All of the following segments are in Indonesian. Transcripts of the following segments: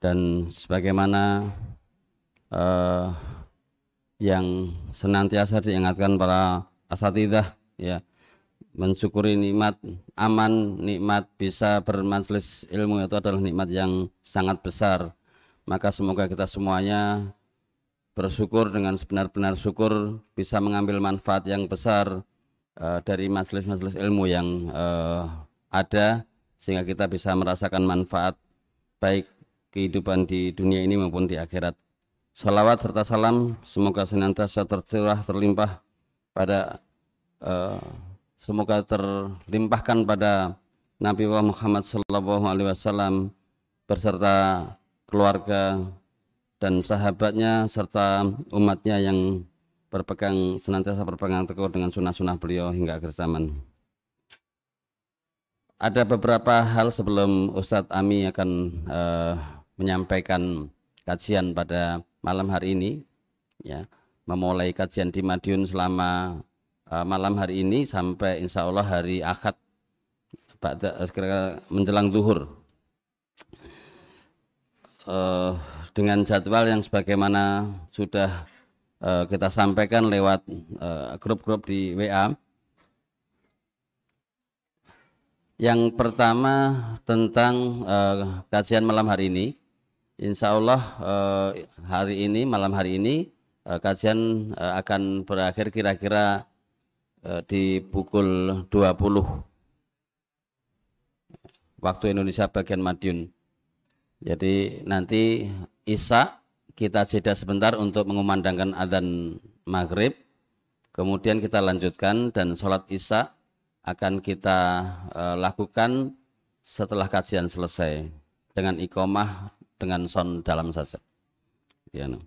dan sebagaimana uh, yang senantiasa diingatkan para asatidah ya mensyukuri nikmat aman nikmat bisa bermajelis ilmu itu adalah nikmat yang sangat besar. Maka semoga kita semuanya bersyukur dengan sebenar-benar syukur bisa mengambil manfaat yang besar uh, dari majelis-majelis ilmu yang uh, ada sehingga kita bisa merasakan manfaat baik kehidupan di dunia ini maupun di akhirat. Salawat serta salam semoga senantiasa tercurah terlimpah pada uh, semoga terlimpahkan pada Nabi Muhammad Sallallahu Alaihi Wasallam beserta keluarga dan sahabatnya serta umatnya yang berpegang senantiasa berpegang teguh dengan sunnah-sunnah beliau hingga akhir zaman. Ada beberapa hal sebelum Ustadz Ami akan uh, menyampaikan kajian pada malam hari ini ya memulai kajian di Madiun selama uh, malam hari ini sampai insya Allah hari Ahad menjelang zuhur. Uh, dengan jadwal yang sebagaimana sudah uh, kita sampaikan lewat grup-grup uh, di WA yang pertama tentang uh, kajian malam hari ini Insya Allah eh, hari ini malam hari ini eh, kajian eh, akan berakhir kira-kira di pukul 20 waktu Indonesia bagian Madiun. Jadi nanti Isya kita jeda sebentar untuk mengumandangkan adzan maghrib. Kemudian kita lanjutkan dan sholat Isya akan kita lakukan setelah kajian selesai dengan ikomah dengan sound dalam saja. Ya, no.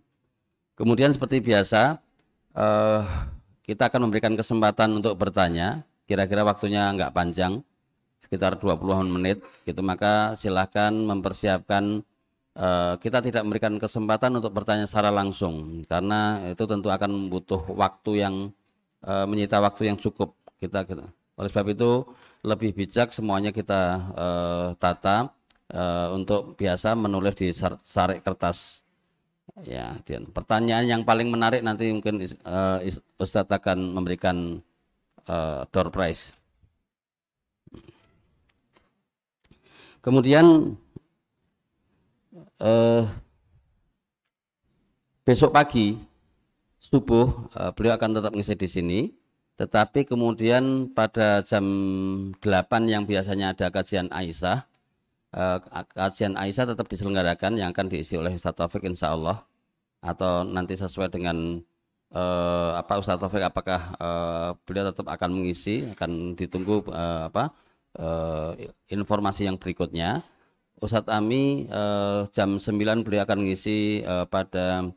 Kemudian seperti biasa uh, kita akan memberikan kesempatan untuk bertanya. Kira-kira waktunya nggak panjang, sekitar 20 menit. Gitu maka silahkan mempersiapkan. Uh, kita tidak memberikan kesempatan untuk bertanya secara langsung karena itu tentu akan butuh waktu yang uh, menyita waktu yang cukup kita, kita. Oleh sebab itu lebih bijak semuanya kita uh, tata uh, untuk biasa menulis di sarek kertas. Ya, dan pertanyaan yang paling menarik nanti mungkin uh, Ustadz akan memberikan uh, door prize. Kemudian uh, besok pagi subuh uh, beliau akan tetap ngisi di sini tetapi kemudian pada jam 8 yang biasanya ada kajian Aisyah uh, kajian Aisyah tetap diselenggarakan yang akan diisi oleh Ustaz Taufik insya Allah. Atau nanti sesuai dengan uh, apa Ustaz Taufik apakah uh, beliau tetap akan mengisi akan ditunggu uh, apa uh, informasi yang berikutnya. Ustadz Ami uh, jam 9 beliau akan mengisi uh, pada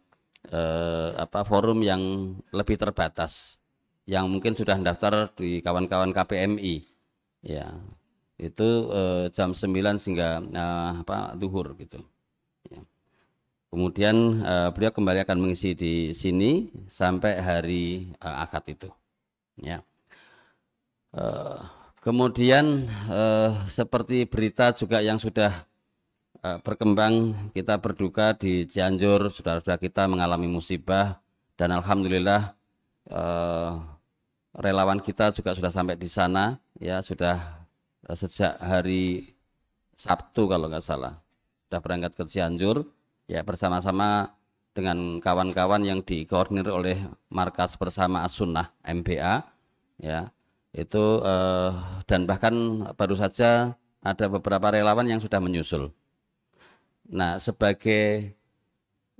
uh, apa forum yang lebih terbatas yang mungkin sudah mendaftar di kawan-kawan KPMI ya itu eh, jam 9 sehingga eh, apa duhur gitu. Ya. Kemudian eh, beliau kembali akan mengisi di sini sampai hari eh, akad itu. Ya. Eh, kemudian eh, seperti berita juga yang sudah eh, berkembang kita berduka di Cianjur saudara-saudara kita mengalami musibah dan alhamdulillah eh, relawan kita juga sudah sampai di sana ya sudah sejak hari Sabtu kalau nggak salah sudah berangkat ke Cianjur ya bersama-sama dengan kawan-kawan yang dikoordinir oleh markas bersama As-Sunnah MBA ya itu eh, dan bahkan baru saja ada beberapa relawan yang sudah menyusul. Nah sebagai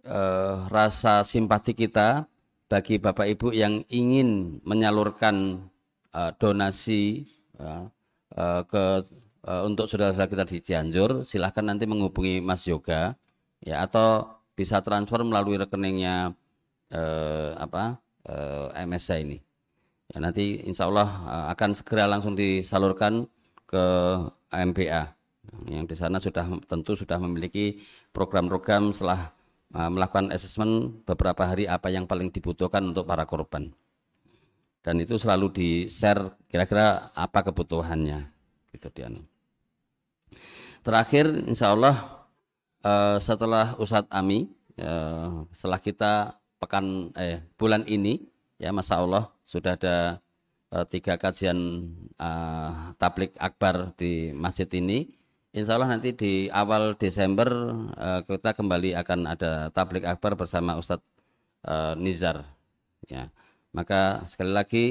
eh, rasa simpati kita bagi Bapak Ibu yang ingin menyalurkan eh, donasi ya, uh, ke uh, untuk saudara-saudara kita di Cianjur, silahkan nanti menghubungi Mas Yoga ya atau bisa transfer melalui rekeningnya uh, apa uh, MSA ini. Ya, nanti insya Allah akan segera langsung disalurkan ke MBA yang di sana sudah tentu sudah memiliki program-program setelah melakukan assessment beberapa hari apa yang paling dibutuhkan untuk para korban dan itu selalu di share kira-kira apa kebutuhannya gitu dia terakhir insya Allah uh, setelah Ustadz Ami, uh, setelah kita pekan eh bulan ini, ya Masya Allah sudah ada uh, tiga kajian uh, tablik akbar di masjid ini. Insya Allah nanti di awal Desember uh, kita kembali akan ada tablik akbar bersama Ustadz uh, Nizar. Ya, maka sekali lagi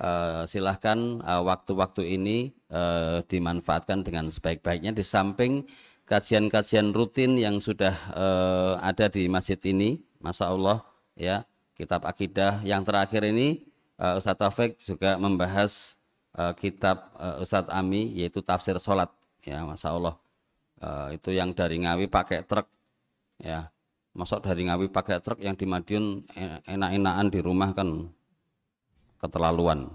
uh, silahkan waktu-waktu uh, ini uh, dimanfaatkan dengan sebaik-baiknya di samping kajian-kajian rutin yang sudah uh, ada di masjid ini, masya Allah, ya kitab akidah. Yang terakhir ini uh, Ustadz Taufik juga membahas uh, kitab uh, Ustadz Ami yaitu tafsir sholat, ya masya Allah. Uh, itu yang dari Ngawi pakai truk, ya masuk dari Ngawi pakai truk yang di Madiun enak-enakan di rumah kan keterlaluan.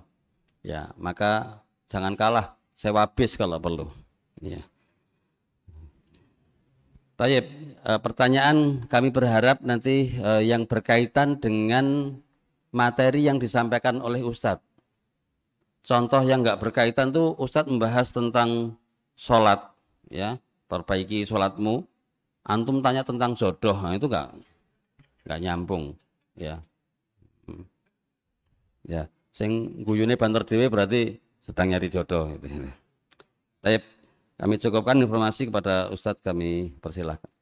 Ya, maka jangan kalah sewa bis kalau perlu. Ya. Tayyip, e, pertanyaan kami berharap nanti e, yang berkaitan dengan materi yang disampaikan oleh Ustadz. Contoh yang nggak berkaitan tuh Ustadz membahas tentang sholat, ya, perbaiki sholatmu. Antum tanya tentang jodoh, nah itu nggak nggak nyambung, ya. Hmm. Ya, sing guyune banter dhewe berarti sedang nyari jodoh gitu. Tapi kami cukupkan informasi kepada Ustadz kami persilahkan.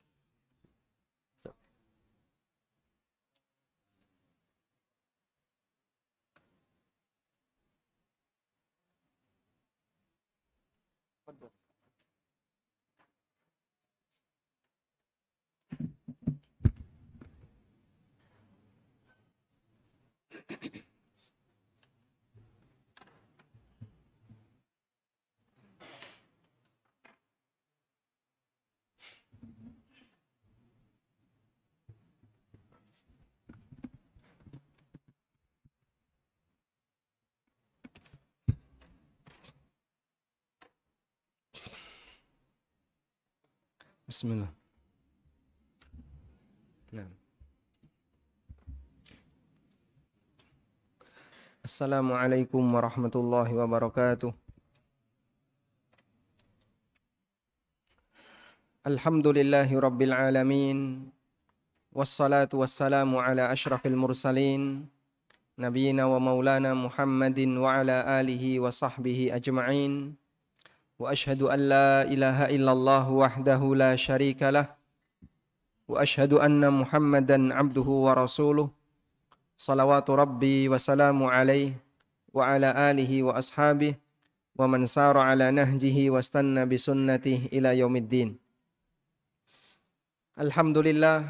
Bismillah. Nah. Assalamualaikum warahmatullahi wabarakatuh. Alhamdulillahi rabbil alamin. Wassalatu wassalamu ala ashrafil mursalin. Nabiina wa maulana Muhammadin wa ala alihi wa sahbihi ajma'in. واشهد ان لا اله الا الله وحده لا شريك له واشهد ان محمدا عبده ورسوله صلوات ربي وسلام عليه وعلى اله واصحابه ومن سار على نهجه واستنى بسنته الى يوم الدين Alhamdulillah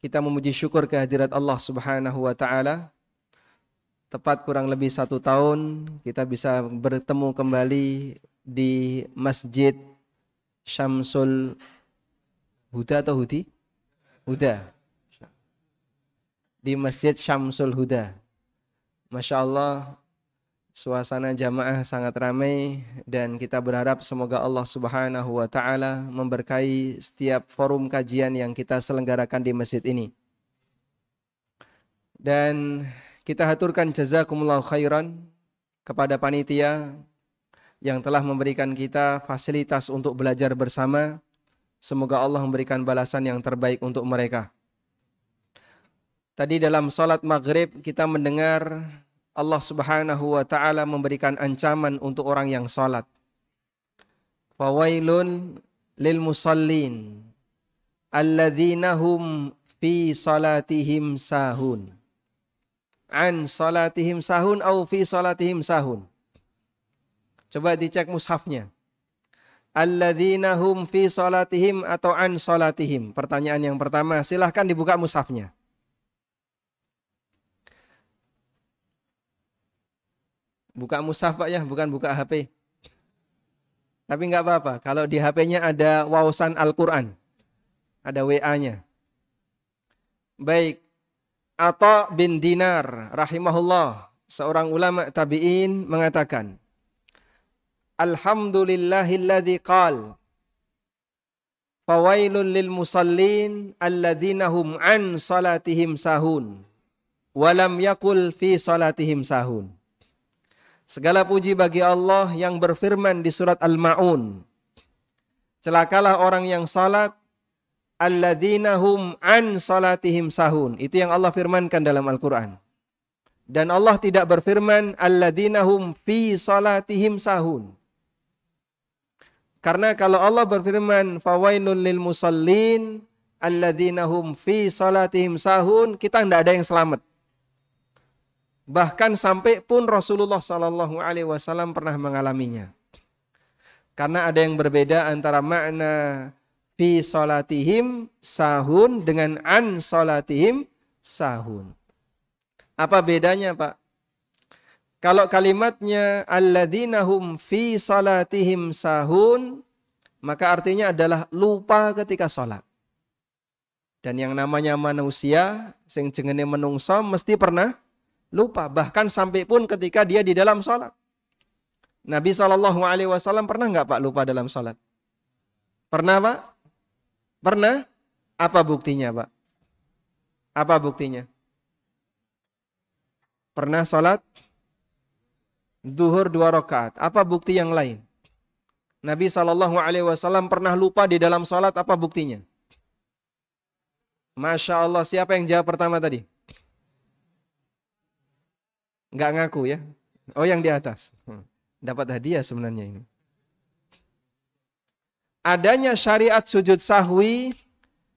kita memuji syukur kehadirat Allah Subhanahu wa taala. Tepat kurang lebih satu tahun kita bisa bertemu kembali di Masjid Syamsul Huda atau Hudi? Huda. Di Masjid Syamsul Huda. Masya Allah, suasana jamaah sangat ramai dan kita berharap semoga Allah Subhanahu wa taala memberkahi setiap forum kajian yang kita selenggarakan di masjid ini. Dan kita haturkan jazakumullah khairan kepada panitia yang telah memberikan kita fasilitas untuk belajar bersama. Semoga Allah memberikan balasan yang terbaik untuk mereka. Tadi dalam salat maghrib kita mendengar Allah subhanahu wa ta'ala memberikan ancaman untuk orang yang salat. Fawailun lil musallin alladzina hum fi salatihim sahun. An salatihim sahun au fi salatihim sahun. Coba dicek mushafnya. Alladzina hum fi salatihim atau an salatihim. Pertanyaan yang pertama, silahkan dibuka mushafnya. Buka mushaf Pak ya, bukan buka HP. Tapi nggak apa-apa, kalau di HP-nya ada wawasan Al-Quran. Ada WA-nya. Baik, Atta bin Dinar rahimahullah, seorang ulama tabi'in mengatakan, Alhamdulillahilladzi qal Fawailun lil musallin alladzina hum an salatihim sahun walam yakul fi salatihim sahun. Segala puji bagi Allah yang berfirman di surat Al-Maun. Celakalah orang yang salat alladzina hum an salatihim sahun. Itu yang Allah firmankan dalam Al-Qur'an. Dan Allah tidak berfirman alladzina hum fi salatihim sahun. Karena kalau Allah berfirman fawailun lil musallin alladzina hum fi salatihim sahun, kita tidak ada yang selamat. Bahkan sampai pun Rasulullah Sallallahu Alaihi Wasallam pernah mengalaminya. Karena ada yang berbeda antara makna fi salatihim sahun dengan an salatihim sahun. Apa bedanya, Pak? Kalau kalimatnya alladzina hum fi salatihim sahun, maka artinya adalah lupa ketika sholat. Dan yang namanya manusia, sing jengene menungso mesti pernah lupa. Bahkan sampai pun ketika dia di dalam sholat. Nabi Shallallahu Alaihi Wasallam pernah nggak Pak lupa dalam sholat? Pernah Pak? Pernah? Apa buktinya Pak? Apa buktinya? Pernah sholat? Duhur dua rakaat. Apa bukti yang lain? Nabi Shallallahu Alaihi Wasallam pernah lupa di dalam sholat. Apa buktinya? Masya Allah. Siapa yang jawab pertama tadi? Enggak ngaku ya? Oh yang di atas. Hmm. Dapat hadiah sebenarnya ini. Adanya syariat sujud sahwi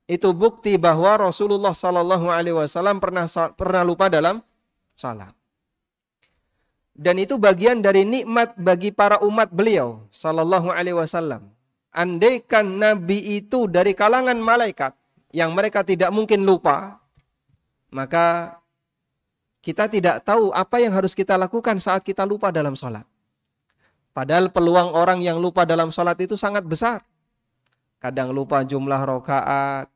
itu bukti bahwa Rasulullah Shallallahu Alaihi Wasallam pernah pernah lupa dalam salat. Dan itu bagian dari nikmat bagi para umat beliau sallallahu alaihi wasallam. Andaikan nabi itu dari kalangan malaikat yang mereka tidak mungkin lupa, maka kita tidak tahu apa yang harus kita lakukan saat kita lupa dalam sholat. Padahal peluang orang yang lupa dalam sholat itu sangat besar. Kadang lupa jumlah rokaat,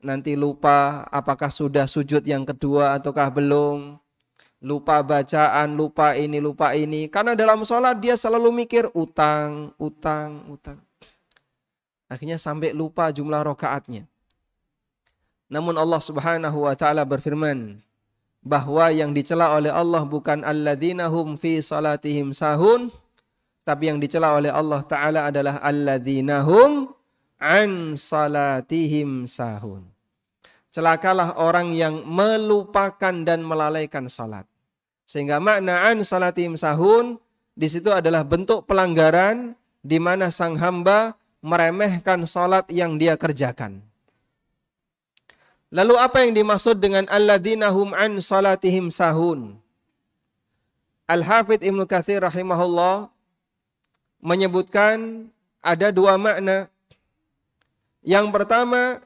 nanti lupa apakah sudah sujud yang kedua ataukah belum, lupa bacaan, lupa ini, lupa ini. Karena dalam sholat dia selalu mikir utang, utang, utang. Akhirnya sampai lupa jumlah rokaatnya. Namun Allah subhanahu wa ta'ala berfirman, bahwa yang dicela oleh Allah bukan alladzina hum fi salatihim sahun, tapi yang dicela oleh Allah Ta'ala adalah alladzina hum an salatihim sahun. Celakalah orang yang melupakan dan melalaikan salat. Sehingga maknaan salatim sahun di situ adalah bentuk pelanggaran di mana sang hamba meremehkan salat yang dia kerjakan. Lalu apa yang dimaksud dengan alladzina hum an salatihim sahun? Al-Hafidh Ibnu Katsir rahimahullah menyebutkan ada dua makna. Yang pertama,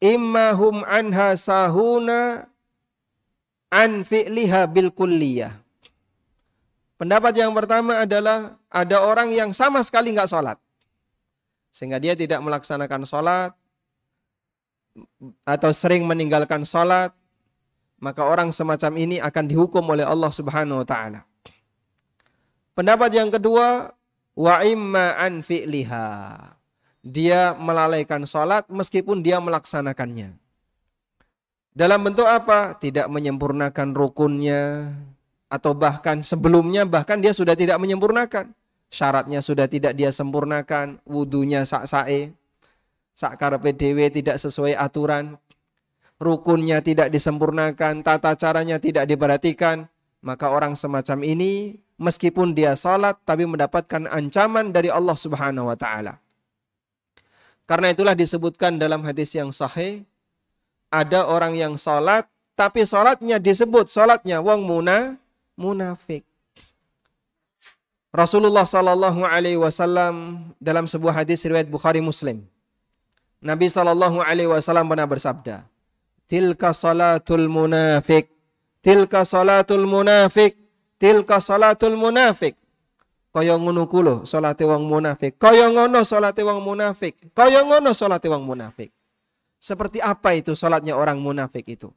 immahum anha sahuna an fi'liha bil kulliyah. Pendapat yang pertama adalah ada orang yang sama sekali nggak sholat. Sehingga dia tidak melaksanakan sholat atau sering meninggalkan sholat. Maka orang semacam ini akan dihukum oleh Allah subhanahu wa ta'ala. Pendapat yang kedua, wa imma an fi'liha. Dia melalaikan sholat meskipun dia melaksanakannya. Dalam bentuk apa? Tidak menyempurnakan rukunnya atau bahkan sebelumnya bahkan dia sudah tidak menyempurnakan. Syaratnya sudah tidak dia sempurnakan, wudunya sak sae, sak karpe dewe tidak sesuai aturan, rukunnya tidak disempurnakan, tata caranya tidak diperhatikan, maka orang semacam ini meskipun dia salat tapi mendapatkan ancaman dari Allah Subhanahu wa taala. Karena itulah disebutkan dalam hadis yang sahih ada orang yang sholat, tapi sholatnya disebut sholatnya wong muna, munafik. Rasulullah Shallallahu Alaihi Wasallam dalam sebuah hadis riwayat Bukhari Muslim, Nabi Shallallahu Alaihi Wasallam pernah bersabda, tilka salatul munafik, tilka salatul munafik, tilka salatul munafik. Kaya ngono kulo salate wong munafik. Kaya ngono salate wong munafik. Kaya ngono salate wong munafik. Seperti apa itu salatnya orang munafik itu?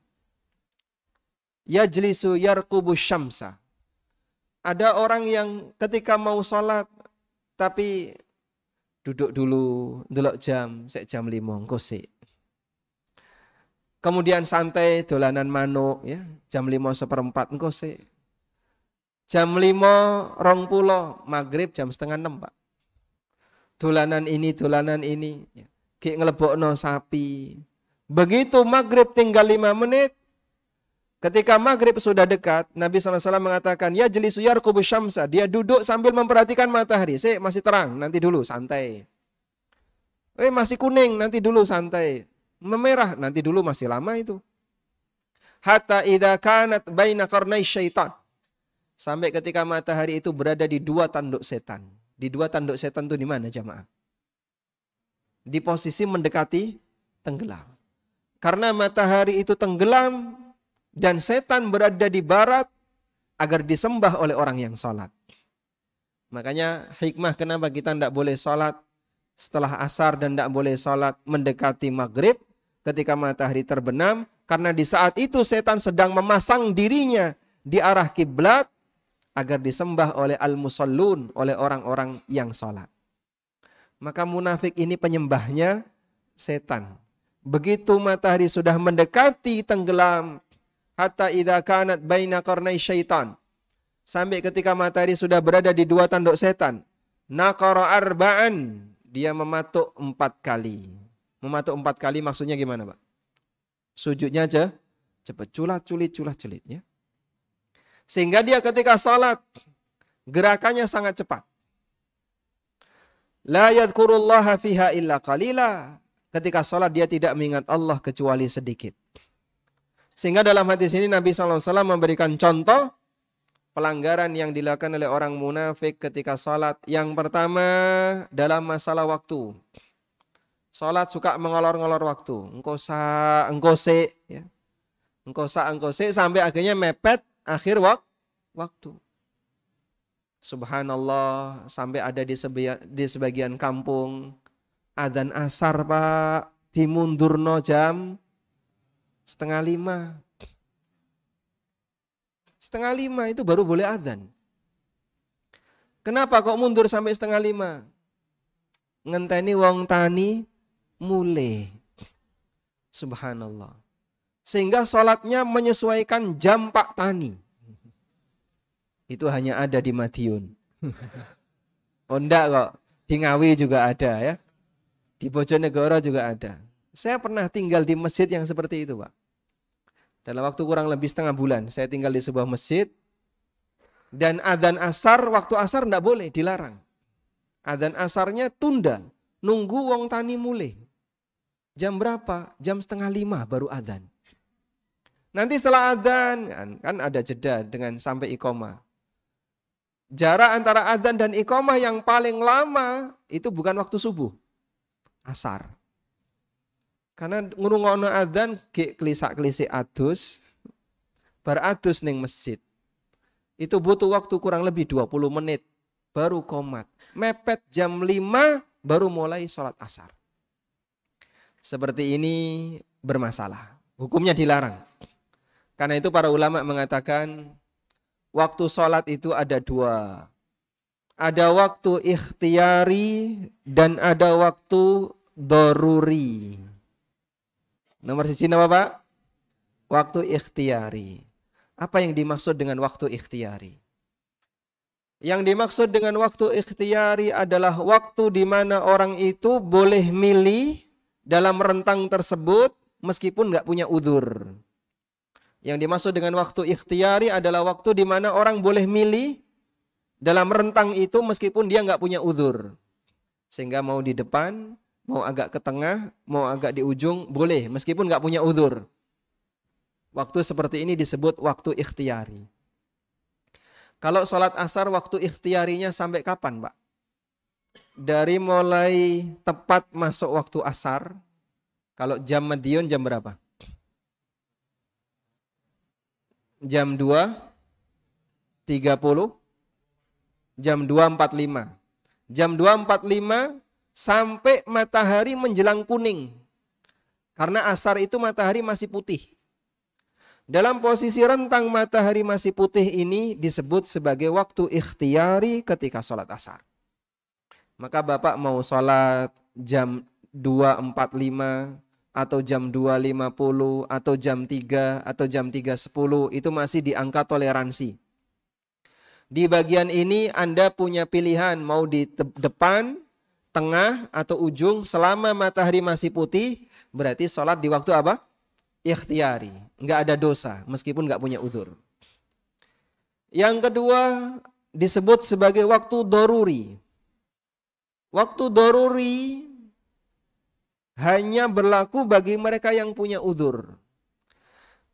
Yajlisu yarkubu syamsa. Ada orang yang ketika mau salat tapi duduk dulu, delok jam, sek jam lima, sik. Kemudian santai dolanan manuk ya, jam lima seperempat engko. Jam lima rong pulo, maghrib jam setengah enam pak. Dolanan ini, dolanan ini. Ya. Kayak ngelebokno sapi. Begitu maghrib tinggal lima menit, ketika maghrib sudah dekat, Nabi SAW mengatakan, ya jeli suyar kubus syamsa. Dia duduk sambil memperhatikan matahari. Saya masih terang, nanti dulu santai. Eh masih kuning, nanti dulu santai. Memerah, nanti dulu masih lama itu. Hatta idha kanat baina karnai syaitan. Sampai ketika matahari itu berada di dua tanduk setan. Di dua tanduk setan itu di mana jamaah? Di posisi mendekati tenggelam. Karena matahari itu tenggelam dan setan berada di barat agar disembah oleh orang yang sholat. Makanya hikmah kenapa kita tidak boleh sholat setelah asar dan tidak boleh sholat mendekati maghrib ketika matahari terbenam. Karena di saat itu setan sedang memasang dirinya di arah kiblat agar disembah oleh al-musallun, oleh orang-orang yang sholat. Maka munafik ini penyembahnya setan. Begitu matahari sudah mendekati tenggelam, hatta idza kanat baina qarnai syaitan. Sampai ketika matahari sudah berada di dua tanduk setan. Naqara arba'an. Dia mematuk empat kali. Mematuk empat kali maksudnya gimana Pak? Sujudnya aja cepat culat culit culat culit ya. Sehingga dia ketika salat gerakannya sangat cepat. La yadhkurullaha fiha illa qalila. Ketika sholat dia tidak mengingat Allah kecuali sedikit. Sehingga dalam hadis ini Nabi SAW memberikan contoh pelanggaran yang dilakukan oleh orang munafik ketika sholat. Yang pertama dalam masalah waktu. Sholat suka mengolor-ngolor waktu. Engkau sa, engkau se, ya. Engkau sa, engkau se, sampai akhirnya mepet akhir wak, waktu. Subhanallah, sampai ada di, sebagian, di sebagian kampung Adzan asar pak dimundurno jam setengah lima. Setengah lima itu baru boleh adzan. Kenapa kok mundur sampai setengah lima? Ngenteni wong tani mulai. Subhanallah. Sehingga sholatnya menyesuaikan jam Pak Tani. Itu hanya ada di Madiun. Oh enggak kok. Di Ngawi juga ada ya. Di Bojonegoro juga ada. Saya pernah tinggal di masjid yang seperti itu, Pak. Dalam waktu kurang lebih setengah bulan, saya tinggal di sebuah masjid. Dan adzan asar, waktu asar tidak boleh, dilarang. Adzan asarnya tunda, nunggu wong tani mulai. Jam berapa? Jam setengah lima baru adzan. Nanti setelah adzan, kan, kan ada jeda dengan sampai ikoma. Jarak antara adzan dan ikomah yang paling lama itu bukan waktu subuh asar. Karena ngurungono adzan ge klisak-klisik adus bar adus ning masjid. Itu butuh waktu kurang lebih 20 menit baru komat. Mepet jam 5 baru mulai sholat asar. Seperti ini bermasalah. Hukumnya dilarang. Karena itu para ulama mengatakan waktu sholat itu ada dua ada waktu ikhtiari dan ada waktu doruri. Nomor sisi apa Pak? Waktu ikhtiari. Apa yang dimaksud dengan waktu ikhtiari? Yang dimaksud dengan waktu ikhtiari adalah waktu di mana orang itu boleh milih dalam rentang tersebut meskipun nggak punya udur. Yang dimaksud dengan waktu ikhtiari adalah waktu di mana orang boleh milih dalam rentang itu meskipun dia nggak punya uzur. Sehingga mau di depan, mau agak ke tengah, mau agak di ujung, boleh meskipun nggak punya uzur. Waktu seperti ini disebut waktu ikhtiari. Kalau sholat asar waktu ikhtiarinya sampai kapan Pak? Dari mulai tepat masuk waktu asar, kalau jam Madiun jam berapa? Jam 2, 30, jam 2.45. Jam 2.45 sampai matahari menjelang kuning. Karena asar itu matahari masih putih. Dalam posisi rentang matahari masih putih ini disebut sebagai waktu ikhtiari ketika sholat asar. Maka Bapak mau sholat jam 2.45 atau jam 2.50 atau jam 3 atau jam 3.10 itu masih di angka toleransi. Di bagian ini Anda punya pilihan mau di depan, tengah atau ujung selama matahari masih putih berarti sholat di waktu apa? Ikhtiari, nggak ada dosa meskipun nggak punya udur. Yang kedua disebut sebagai waktu doruri. Waktu doruri hanya berlaku bagi mereka yang punya udur.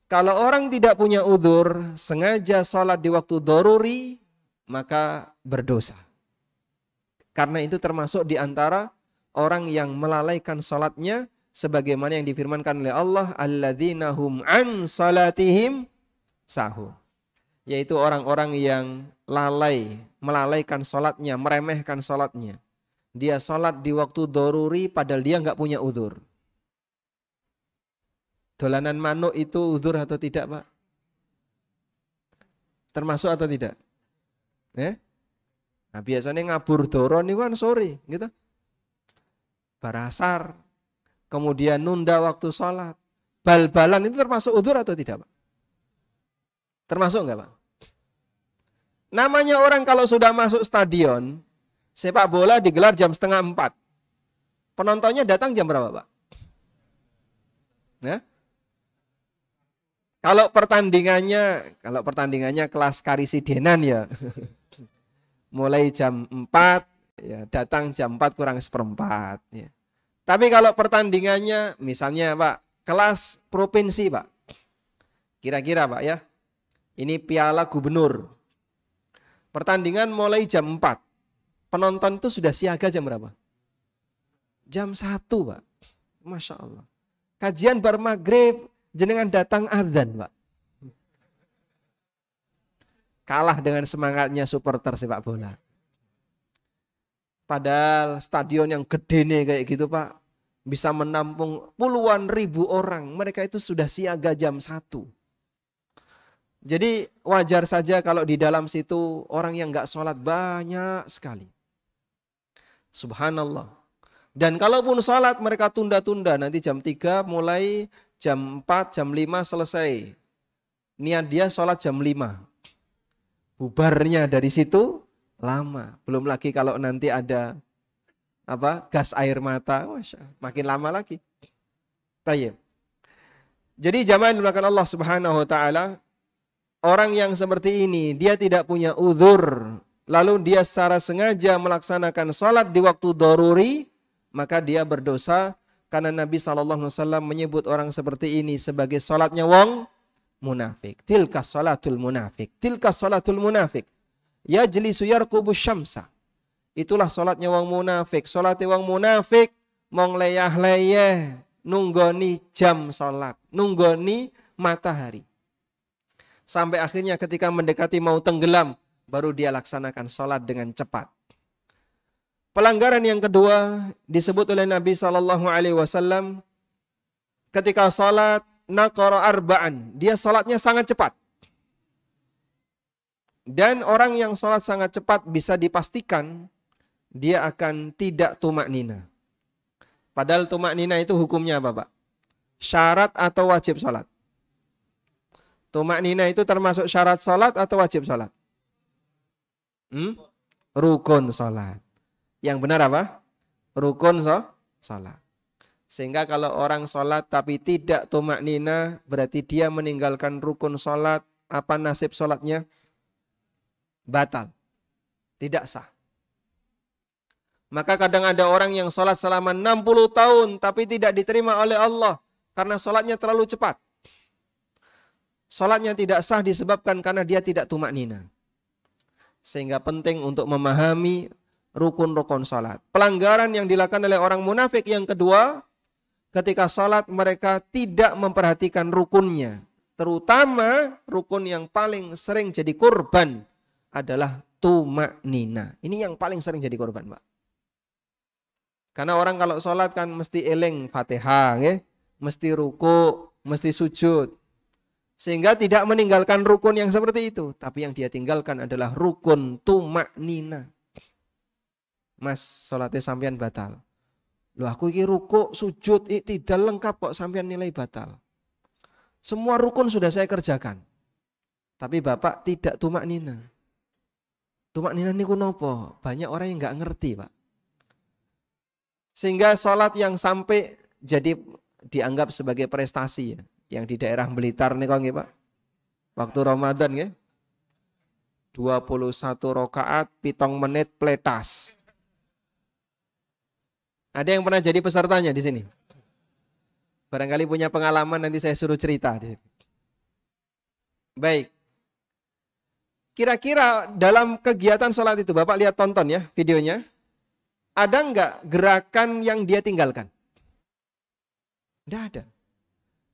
Kalau orang tidak punya udur, sengaja sholat di waktu doruri, maka berdosa. Karena itu termasuk di antara orang yang melalaikan sholatnya, sebagaimana yang difirmankan oleh Allah, alladzina hum an salatihim sahu. Yaitu orang-orang yang lalai, melalaikan sholatnya, meremehkan sholatnya. Dia sholat di waktu doruri padahal dia nggak punya udur. Dolanan manuk itu uzur atau tidak, Pak? Termasuk atau tidak? Ya? Nah, biasanya ngabur doron itu kan sore, gitu. Barasar. Kemudian nunda waktu sholat. Bal-balan itu termasuk uzur atau tidak, Pak? Termasuk enggak, Pak? Namanya orang kalau sudah masuk stadion, sepak bola digelar jam setengah empat. Penontonnya datang jam berapa, Pak? Ya? Kalau pertandingannya, kalau pertandingannya kelas karisidenan ya, mulai jam 4, ya datang jam 4 kurang seperempat. Ya. Tapi kalau pertandingannya, misalnya Pak, kelas provinsi Pak, kira-kira Pak ya, ini piala gubernur. Pertandingan mulai jam 4. Penonton itu sudah siaga jam berapa? Jam 1 Pak. Masya Allah. Kajian bar maghrib, jenengan datang azan, Pak. Kalah dengan semangatnya supporter sepak bola. Padahal stadion yang gede nih kayak gitu, Pak. Bisa menampung puluhan ribu orang. Mereka itu sudah siaga jam satu. Jadi wajar saja kalau di dalam situ orang yang nggak sholat banyak sekali. Subhanallah. Dan kalaupun sholat mereka tunda-tunda nanti jam 3 mulai jam 4, jam 5 selesai. Niat dia sholat jam 5. Bubarnya dari situ lama. Belum lagi kalau nanti ada apa gas air mata, Masya, makin lama lagi. Tayyip. Jadi jamaah yang Allah Subhanahu wa taala, orang yang seperti ini dia tidak punya uzur, lalu dia secara sengaja melaksanakan sholat di waktu doruri, maka dia berdosa karena Nabi SAW menyebut orang seperti ini sebagai salatnya wong munafik. Tilka salatul munafik. Tilka salatul munafik. Ya jelisu yarkubu syamsa. Itulah salatnya wong munafik. Salatnya wong munafik mong leyah leyeh nunggoni jam salat, nunggoni matahari. Sampai akhirnya ketika mendekati mau tenggelam, baru dia laksanakan salat dengan cepat. Pelanggaran yang kedua disebut oleh Nabi Shallallahu Alaihi Wasallam ketika salat nakara arbaan dia salatnya sangat cepat dan orang yang salat sangat cepat bisa dipastikan dia akan tidak tumak nina. Padahal tumak nina itu hukumnya apa pak? Syarat atau wajib salat? Tumak nina itu termasuk syarat salat atau wajib salat? Hmm? Rukun salat. Yang benar apa? Rukun so, salat. Sehingga kalau orang sholat tapi tidak tumak nina, berarti dia meninggalkan rukun sholat. Apa nasib sholatnya? Batal. Tidak sah. Maka kadang ada orang yang sholat selama 60 tahun tapi tidak diterima oleh Allah. Karena sholatnya terlalu cepat. Sholatnya tidak sah disebabkan karena dia tidak tumak nina. Sehingga penting untuk memahami rukun-rukun salat. Pelanggaran yang dilakukan oleh orang munafik yang kedua, ketika salat mereka tidak memperhatikan rukunnya. Terutama rukun yang paling sering jadi korban adalah tumak nina. Ini yang paling sering jadi korban, Pak. Karena orang kalau sholat kan mesti eleng fatihah, ya? mesti ruku, mesti sujud. Sehingga tidak meninggalkan rukun yang seperti itu. Tapi yang dia tinggalkan adalah rukun tumak nina. Mas, sholatnya sampean batal. Loh aku ini ruku, sujud, tidak lengkap kok sampean nilai batal. Semua rukun sudah saya kerjakan. Tapi Bapak tidak tumak nina. Tumak nina ini nopo? Banyak orang yang nggak ngerti Pak. Sehingga sholat yang sampai jadi dianggap sebagai prestasi ya. Yang di daerah Blitar nih kok Pak. Waktu Ramadan ya. 21 rokaat, pitong menit pletas. Ada yang pernah jadi pesertanya di sini? Barangkali punya pengalaman nanti saya suruh cerita di sini. Baik. Kira-kira dalam kegiatan sholat itu, Bapak lihat tonton ya videonya. Ada nggak gerakan yang dia tinggalkan? Tidak ada.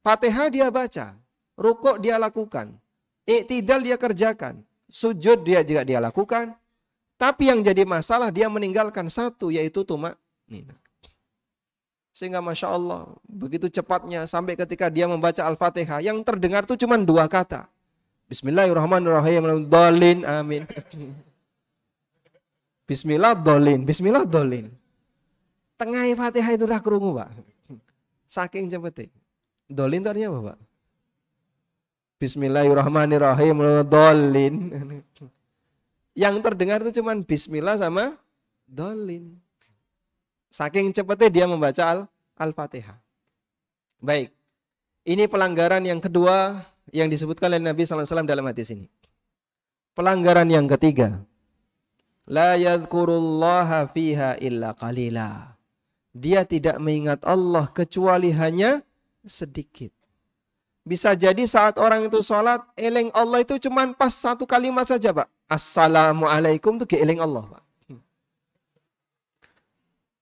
Fatihah dia baca, rukuk dia lakukan, iktidal dia kerjakan, sujud dia juga dia lakukan. Tapi yang jadi masalah dia meninggalkan satu yaitu tumak nina. Sehingga Masya Allah, begitu cepatnya sampai ketika dia membaca Al-Fatihah, yang terdengar itu cuma dua kata. Bismillahirrahmanirrahim. Dolin. Amin. Bismillah dolin. Bismillah dolin. Tengah Fatihah itu udah kerungu, Pak. Saking cepetnya. Dolin itu apa, Pak? Bismillahirrahmanirrahim. Dolin. Yang terdengar itu cuma Bismillah sama dolin. Saking cepetnya dia membaca Al-Fatihah. Baik. Ini pelanggaran yang kedua yang disebutkan oleh Nabi SAW dalam hadis ini. Pelanggaran yang ketiga. La yadhkurullaha fiha illa qalila. Dia tidak mengingat Allah kecuali hanya sedikit. Bisa jadi saat orang itu sholat, eling Allah itu cuma pas satu kalimat saja Pak. Assalamualaikum itu eling Allah Pak.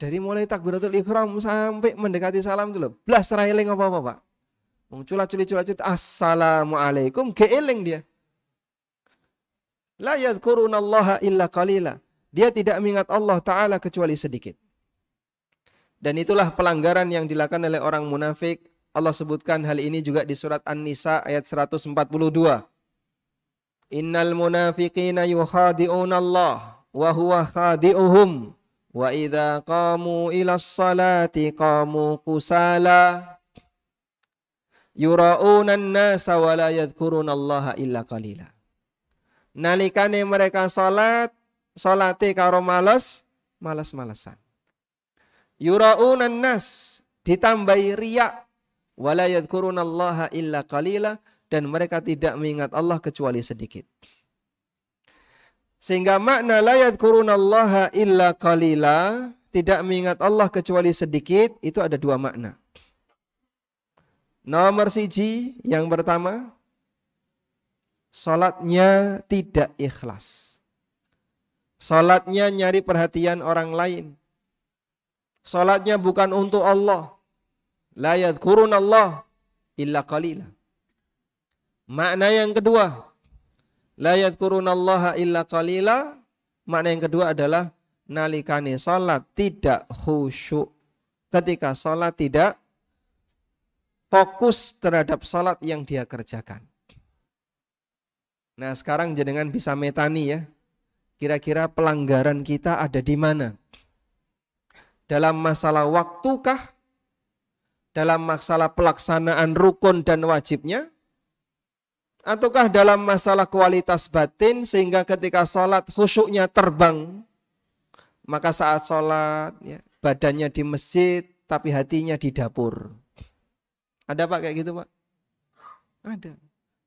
Dari mulai takbiratul ikhram sampai mendekati salam itu loh. Belas eling apa-apa Pak. Munculah culit-culit Assalamualaikum. Keeling dia. La yadhkurunallaha illa qalila. Dia tidak mengingat Allah Ta'ala kecuali sedikit. Dan itulah pelanggaran yang dilakukan oleh orang munafik. Allah sebutkan hal ini juga di surat An-Nisa ayat 142. Innal munafiqina yukhadi'una Allah wa huwa khadi'uhum wa idza qamu ila salati qamu kusala yuraunan nasa wa la yadhkurunallaha illa qalila. Nalikane mereka salat, salate karo males, malas-malesan. Yuraunan nas ditambahi riak wa la yadhkurunallaha illa qalila dan mereka tidak mengingat Allah kecuali sedikit. Sehingga makna la yadhkurunallaha illa qalila tidak mengingat Allah kecuali sedikit itu ada dua makna. Nomor siji yang pertama, Salatnya tidak ikhlas. Salatnya nyari perhatian orang lain. Salatnya bukan untuk Allah. La yadhkurun Allah illa qalila. Makna yang kedua, la yadhkurun Allah illa qalila. Makna yang kedua adalah nalikani salat tidak khusyuk. Ketika salat tidak fokus terhadap salat yang dia kerjakan. Nah sekarang jenengan bisa metani ya. Kira-kira pelanggaran kita ada di mana? Dalam masalah waktukah? Dalam masalah pelaksanaan rukun dan wajibnya? Ataukah dalam masalah kualitas batin sehingga ketika sholat khusyuknya terbang? Maka saat sholat ya, badannya di masjid tapi hatinya di dapur. Ada Pak kayak gitu Pak? Ada.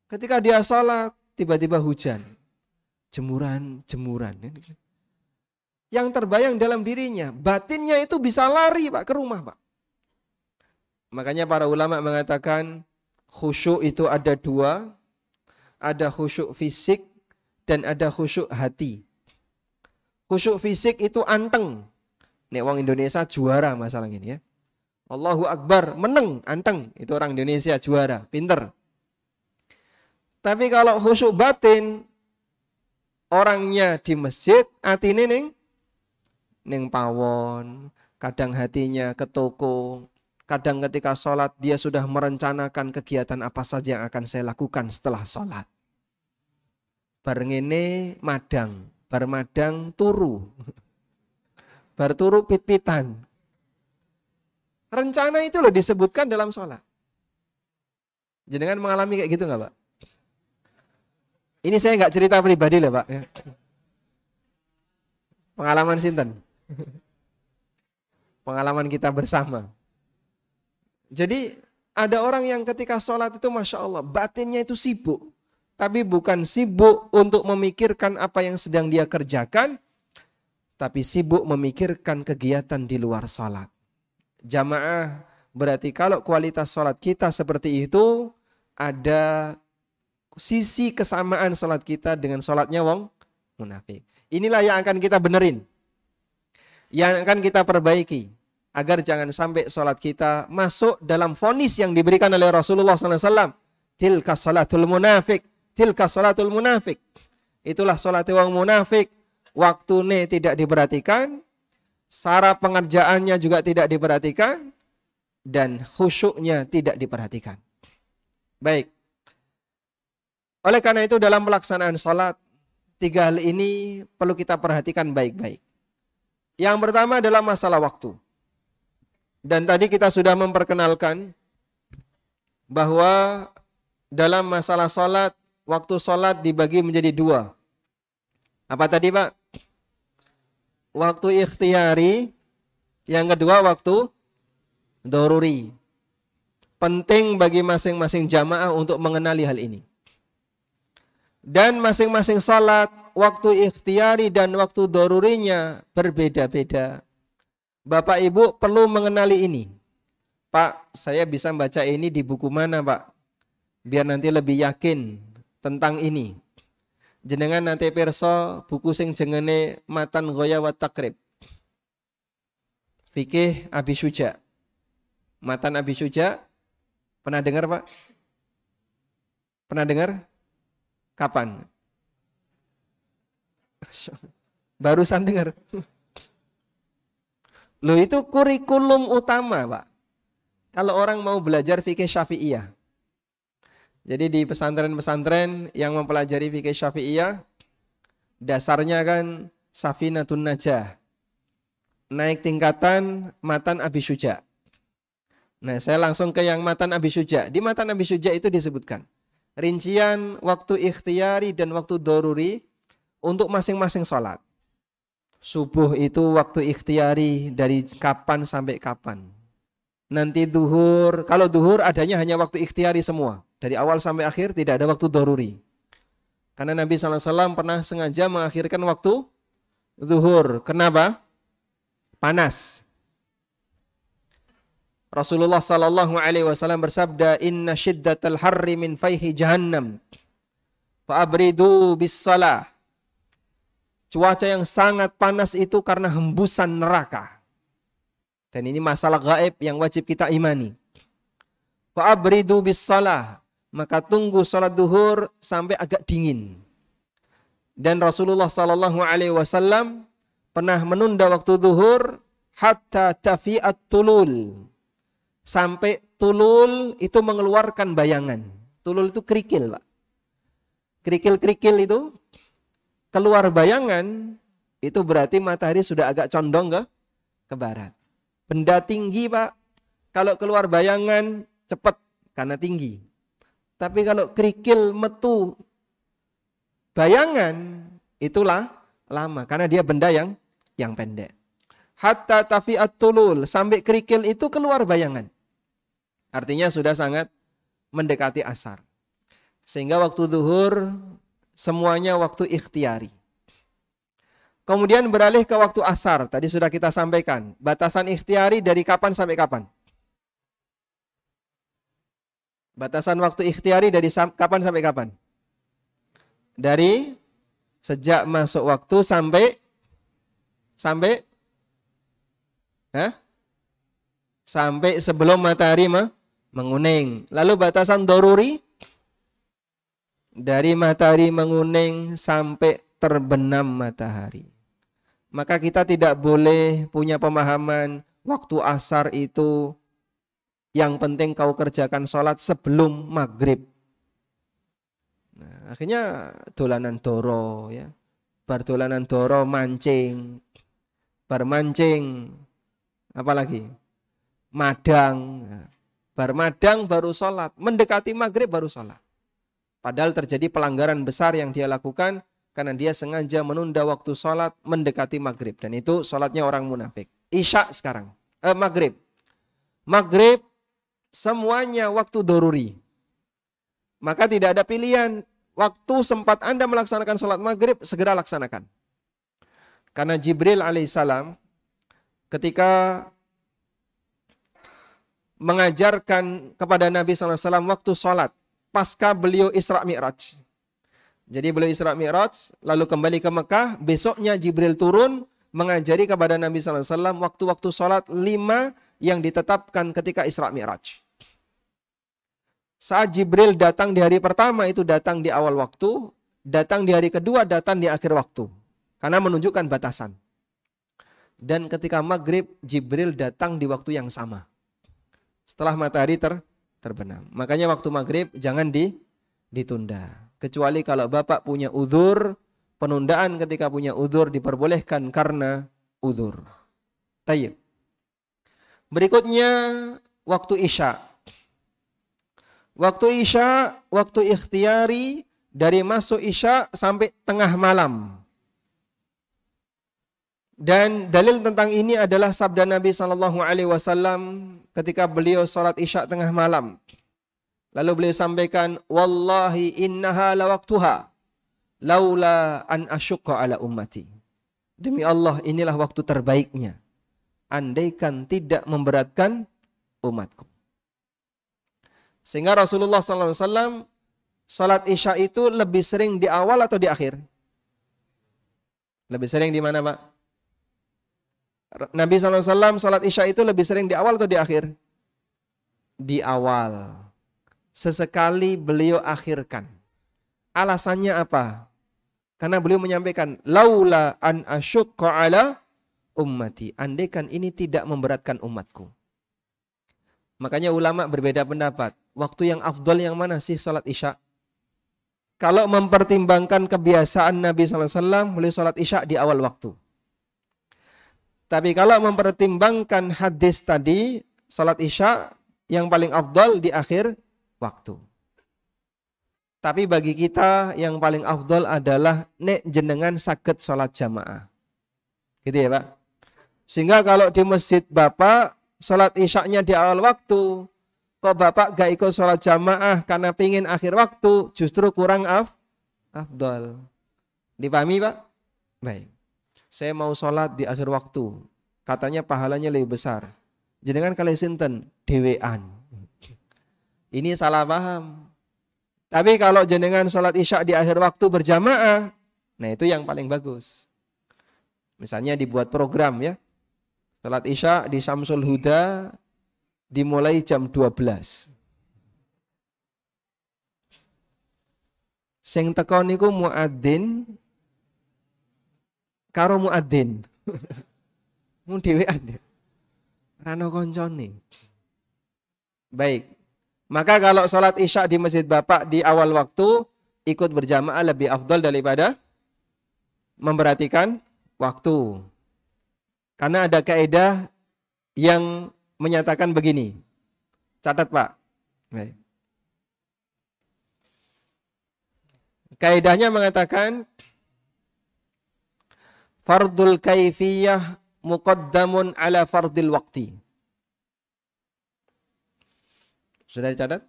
Ketika dia sholat, tiba-tiba hujan. Jemuran, jemuran. Yang terbayang dalam dirinya, batinnya itu bisa lari Pak ke rumah Pak. Makanya para ulama mengatakan khusyuk itu ada dua. Ada khusyuk fisik dan ada khusyuk hati. Khusyuk fisik itu anteng. Nek wong Indonesia juara masalah ini ya. Allahu Akbar, menang, anteng. Itu orang Indonesia juara, pinter. Tapi kalau khusyuk batin, orangnya di masjid, hati ini ning, ning pawon, kadang hatinya ke toko, kadang ketika sholat dia sudah merencanakan kegiatan apa saja yang akan saya lakukan setelah sholat. Bareng ini madang, bar madang turu, bar turu pit-pitan, Rencana itu loh disebutkan dalam sholat. Jenengan mengalami kayak gitu nggak Pak? Ini saya nggak cerita pribadi loh Pak. Pengalaman sinten. Pengalaman kita bersama. Jadi ada orang yang ketika sholat itu Masya Allah, batinnya itu sibuk. Tapi bukan sibuk untuk memikirkan apa yang sedang dia kerjakan, tapi sibuk memikirkan kegiatan di luar sholat. Jamaah berarti kalau kualitas sholat kita seperti itu, ada sisi kesamaan sholat kita dengan sholatnya wong munafik. Inilah yang akan kita benerin. Yang akan kita perbaiki. Agar jangan sampai sholat kita masuk dalam fonis yang diberikan oleh Rasulullah SAW. Tilka sholatul munafik. Tilka sholatul munafik. Itulah sholat wong munafik. Waktu ini tidak diperhatikan. Cara pengerjaannya juga tidak diperhatikan. Dan khusyuknya tidak diperhatikan. Baik. Oleh karena itu dalam pelaksanaan sholat, tiga hal ini perlu kita perhatikan baik-baik. Yang pertama adalah masalah waktu. Dan tadi kita sudah memperkenalkan bahwa dalam masalah sholat, waktu sholat dibagi menjadi dua. Apa tadi Pak? Waktu ikhtiari, yang kedua waktu doruri. Penting bagi masing-masing jamaah untuk mengenali hal ini. Dan masing-masing salat, waktu ikhtiari dan waktu dorurinya berbeda-beda. Bapak Ibu perlu mengenali ini. Pak, saya bisa baca ini di buku mana Pak? Biar nanti lebih yakin tentang ini. Jenengan nanti perso buku sing jengene matan goya wa takrib. Fikih Abi Suja. Matan Abi Suja. Pernah dengar Pak? Pernah dengar? Kapan? Barusan dengar. Loh itu kurikulum utama, Pak. Kalau orang mau belajar fikih syafi'iyah. Jadi di pesantren-pesantren yang mempelajari fikih syafi'iyah, dasarnya kan safinatun najah. Naik tingkatan matan Abi Suja. Nah, saya langsung ke yang matan Abi Suja. Di matan Abi Suja itu disebutkan rincian waktu ikhtiari dan waktu doruri untuk masing-masing sholat. Subuh itu waktu ikhtiari dari kapan sampai kapan. Nanti duhur, kalau duhur adanya hanya waktu ikhtiari semua. Dari awal sampai akhir tidak ada waktu doruri. Karena Nabi SAW pernah sengaja mengakhirkan waktu duhur. Kenapa? Panas. Rasulullah sallallahu alaihi wasallam bersabda, "Inna syiddatal harri min faihi jahannam. Fa'abridu bis salah." Cuaca yang sangat panas itu karena hembusan neraka. Dan ini masalah gaib yang wajib kita imani. Fa'abridu bis salah. Maka tunggu salat duhur sampai agak dingin. Dan Rasulullah sallallahu alaihi wasallam pernah menunda waktu duhur hatta tafi'at tulul sampai tulul itu mengeluarkan bayangan. Tulul itu kerikil, Pak. Kerikil-kerikil itu keluar bayangan, itu berarti matahari sudah agak condong ke ke barat. Benda tinggi, Pak. Kalau keluar bayangan cepat karena tinggi. Tapi kalau kerikil metu bayangan itulah lama karena dia benda yang yang pendek. Hatta tafi'at tulul sampai kerikil itu keluar bayangan. Artinya sudah sangat mendekati asar. Sehingga waktu duhur semuanya waktu ikhtiari. Kemudian beralih ke waktu asar. Tadi sudah kita sampaikan. Batasan ikhtiari dari kapan sampai kapan? Batasan waktu ikhtiari dari kapan sampai kapan? Dari sejak masuk waktu sampai sampai Hah? sampai sebelum matahari menguning. Lalu batasan doruri dari matahari menguning sampai terbenam matahari. Maka kita tidak boleh punya pemahaman waktu asar itu yang penting kau kerjakan sholat sebelum maghrib. Nah, akhirnya dolanan doro ya. Bar dolanan doro mancing. Bar mancing. Apalagi? Madang. Nah, Bar madang baru sholat. Mendekati maghrib baru sholat. Padahal terjadi pelanggaran besar yang dia lakukan karena dia sengaja menunda waktu sholat mendekati maghrib. Dan itu sholatnya orang munafik. Isya sekarang. eh, maghrib. Maghrib semuanya waktu doruri. Maka tidak ada pilihan. Waktu sempat Anda melaksanakan sholat maghrib, segera laksanakan. Karena Jibril alaihissalam ketika mengajarkan kepada Nabi SAW waktu sholat pasca beliau Isra Mi'raj. Jadi beliau Isra Mi'raj, lalu kembali ke Mekah, besoknya Jibril turun mengajari kepada Nabi SAW waktu-waktu sholat lima yang ditetapkan ketika Isra Mi'raj. Saat Jibril datang di hari pertama itu datang di awal waktu, datang di hari kedua datang di akhir waktu. Karena menunjukkan batasan. Dan ketika maghrib, Jibril datang di waktu yang sama. Setelah matahari ter, terbenam. Makanya waktu maghrib jangan di, ditunda. Kecuali kalau bapak punya uzur, penundaan ketika punya uzur diperbolehkan karena uzur. Tayyib. Berikutnya waktu isya. Waktu isya, waktu ikhtiari dari masuk isya sampai tengah malam. Dan dalil tentang ini adalah sabda Nabi Shallallahu Alaihi Wasallam ketika beliau sholat isya tengah malam. Lalu beliau sampaikan, Wallahi innaha lawaktuha, laula an asyukka ala ummati. Demi Allah inilah waktu terbaiknya. Andaikan tidak memberatkan umatku. Sehingga Rasulullah SAW sholat isya itu lebih sering di awal atau di akhir? Lebih sering di mana Pak? Nabi SAW sholat isya itu lebih sering di awal atau di akhir? Di awal. Sesekali beliau akhirkan. Alasannya apa? Karena beliau menyampaikan, Laula an asyukka ala ummati. Andaikan ini tidak memberatkan umatku. Makanya ulama berbeda pendapat. Waktu yang afdol yang mana sih sholat isya? Kalau mempertimbangkan kebiasaan Nabi SAW, beliau sholat isya di awal waktu. Tapi kalau mempertimbangkan hadis tadi, salat isya yang paling afdal di akhir waktu. Tapi bagi kita yang paling afdal adalah nek jenengan sakit salat jamaah. Gitu ya Pak? Sehingga kalau di masjid Bapak, salat isyaknya di awal waktu, kok Bapak gak ikut salat jamaah karena pingin akhir waktu, justru kurang af, afdal. Dipahami Pak? Baik saya mau sholat di akhir waktu. Katanya pahalanya lebih besar. Jenengan kali sinten dewean. Ini salah paham. Tapi kalau jenengan sholat isya di akhir waktu berjamaah, nah itu yang paling bagus. Misalnya dibuat program ya. Sholat isya di Samsul Huda dimulai jam 12. Sing teko niku muadzin karo muadzin. Mun dhewean ya. Rano koncone. Baik. Maka kalau sholat isya di masjid Bapak di awal waktu ikut berjamaah lebih afdol daripada memperhatikan waktu. Karena ada kaidah yang menyatakan begini. Catat Pak. Baik. Kaidahnya mengatakan fardul kaifiyah muqaddamun ala fardil waqti. Sudah dicatat?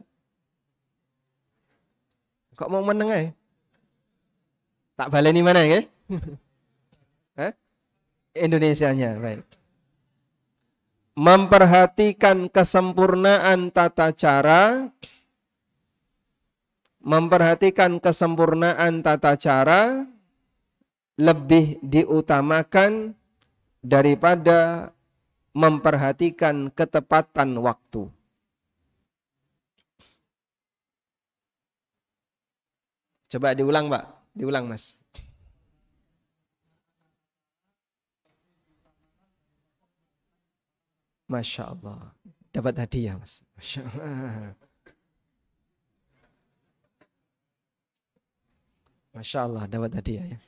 Kok mau meneng ya? Tak baleni mana ya? Indonesianya, baik. Memperhatikan kesempurnaan tata cara memperhatikan kesempurnaan tata cara lebih diutamakan daripada memperhatikan ketepatan waktu. Coba diulang, Pak. Diulang, Mas. Masya Allah. Dapat hadiah, Mas. Masya Allah. Masya Allah, dapat hadiah ya.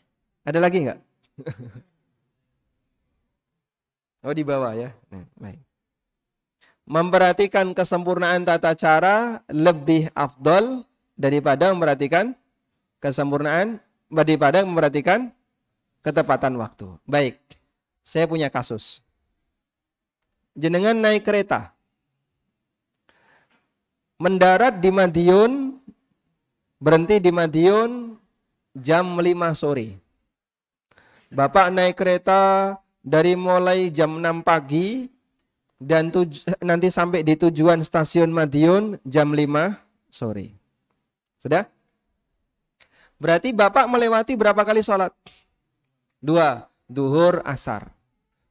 Ada lagi nggak? oh di bawah ya. Baik. Memperhatikan kesempurnaan tata cara lebih afdol daripada memperhatikan kesempurnaan daripada memperhatikan ketepatan waktu. Baik, saya punya kasus. jenengan naik kereta. Mendarat di Madiun, berhenti di Madiun jam 5 sore. Bapak naik kereta dari mulai jam 6 pagi dan nanti sampai di tujuan stasiun Madiun jam 5 sore. Sudah? Berarti Bapak melewati berapa kali sholat? Dua, duhur, asar.